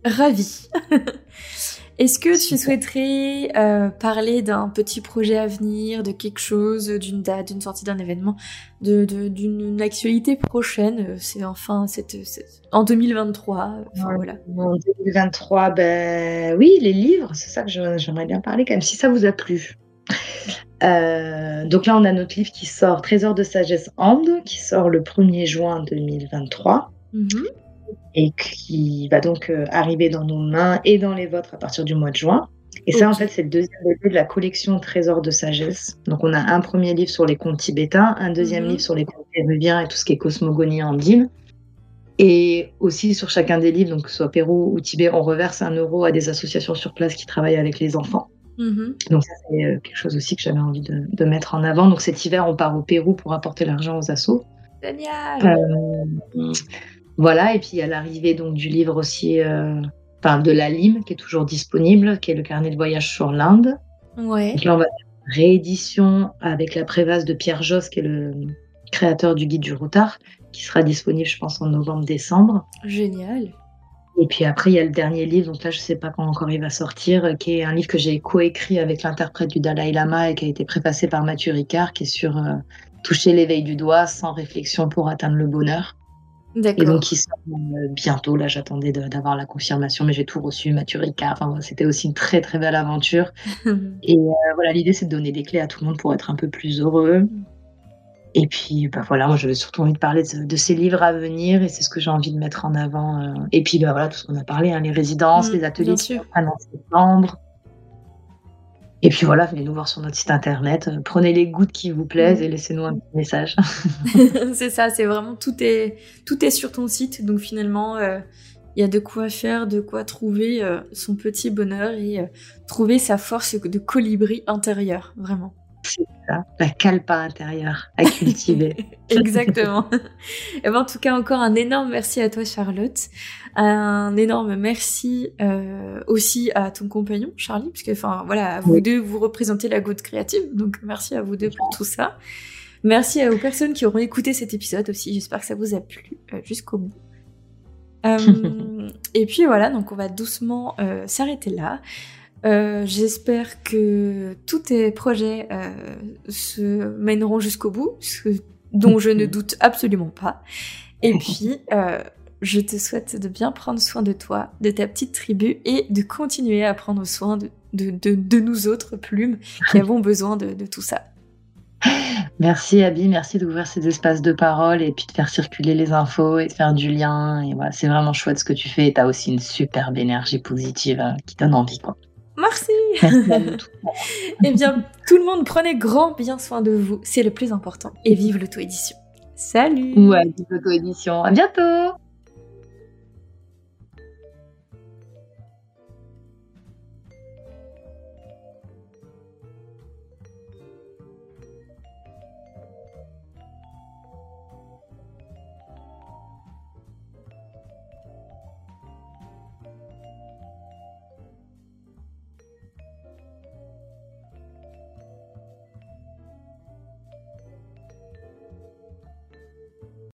ravie. Est-ce que tu souhaiterais euh, parler d'un petit projet à venir, de quelque chose, d'une date, d'une sortie d'un événement, de, d'une actualité prochaine C'est enfin cette, en 2023. voilà. En 2023, ben oui, les livres, c'est ça que j'aimerais bien parler quand même, si ça vous a plu. Euh, donc là, on a notre livre qui sort, Trésor de sagesse Ande, qui sort le 1er juin 2023 mhm. Et qui va donc euh, arriver dans nos mains et dans les vôtres à partir du mois de juin. Et ça, en fait, c'est le deuxième livre de la collection Trésor de sagesse. Donc, on a un premier livre sur les contes tibétains, un deuxième mhm. livre sur les contes péruviens et tout ce qui est cosmogonie andine. Et aussi sur chacun des livres, donc que ce soit Pérou ou Tibet, on reverse un euro à des associations sur place qui travaillent avec les enfants. Mhm. Donc ça, c'est euh, quelque chose aussi que j'avais envie de, mettre en avant. Donc cet hiver, on part au Pérou pour apporter l'argent aux assos. Génial. Euh, voilà, et puis à l'arrivée donc du livre aussi, euh, enfin de la Lime, qui est toujours disponible, qui est le carnet de voyage sur l'Inde. Ouais. Donc là, on va faire une réédition avec la préface de Pierre Josse, qui est le créateur du guide du routard, qui sera disponible, je pense, en novembre-décembre. Génial. Et puis après, il y a le dernier livre, donc là, je ne sais pas quand encore il va sortir, qui est un livre que j'ai coécrit avec l'interprète du Dalai Lama et qui a été préfacé par Mathieu Ricard, qui est sur euh, toucher l'éveil du doigt sans réflexion pour atteindre le bonheur. Et donc, il sort euh, bientôt. Là, j'attendais d'avoir la confirmation, mais j'ai tout reçu. Enfin, c'était aussi une très, très belle aventure. et euh, voilà, l'idée, c'est de donner des clés à tout le monde pour être un peu plus heureux. Mm. Et puis, bah voilà, moi, j'avais surtout envie de parler de, ces livres à venir et c'est ce que j'ai envie de mettre en avant. Euh. Et puis, bah voilà, tout ce qu'on a parlé, hein, les résidences, mmh, les ateliers qui en septembre. Et puis voilà, venez nous voir sur notre site internet. Euh, prenez les gouttes qui vous plaisent et laissez-nous un petit message. c'est ça, c'est vraiment tout est, tout est sur ton site. Donc finalement, euh, il y a de quoi faire, de quoi trouver son petit bonheur et trouver sa force de colibri intérieur, vraiment la calpa intérieure à cultiver. Exactement. et eh ben, en tout cas, encore un énorme merci à toi, Charlotte. Un énorme merci euh, aussi à ton compagnon, Charlie, parce que, enfin, voilà, vous deux, vous représentez la goutte créative, donc merci à vous deux pour tout ça. Merci aux personnes qui auront écouté cet épisode aussi. J'espère que ça vous a plu euh, jusqu'au bout. Euh, et puis voilà, donc on va doucement s'arrêter là. Euh, j'espère que tous tes projets euh, se mèneront jusqu'au bout, ce dont je ne doute absolument pas. Et puis, euh, je te souhaite de bien prendre soin de toi, de ta petite tribu et de continuer à prendre soin de, de, nous autres plumes qui avons besoin de, tout ça. Merci Abby, merci d'ouvrir ces espaces de parole et puis de faire circuler les infos et de faire du lien. Et voilà, c'est vraiment chouette ce que tu fais. Tu as aussi une superbe énergie positive hein, qui donne envie. Quoi. Merci. eh bien, tout le monde, prenez grand bien soin de vous. C'est le plus important. Et vive l'auto-édition. Salut. Ouais, vive l'auto-édition. À bientôt.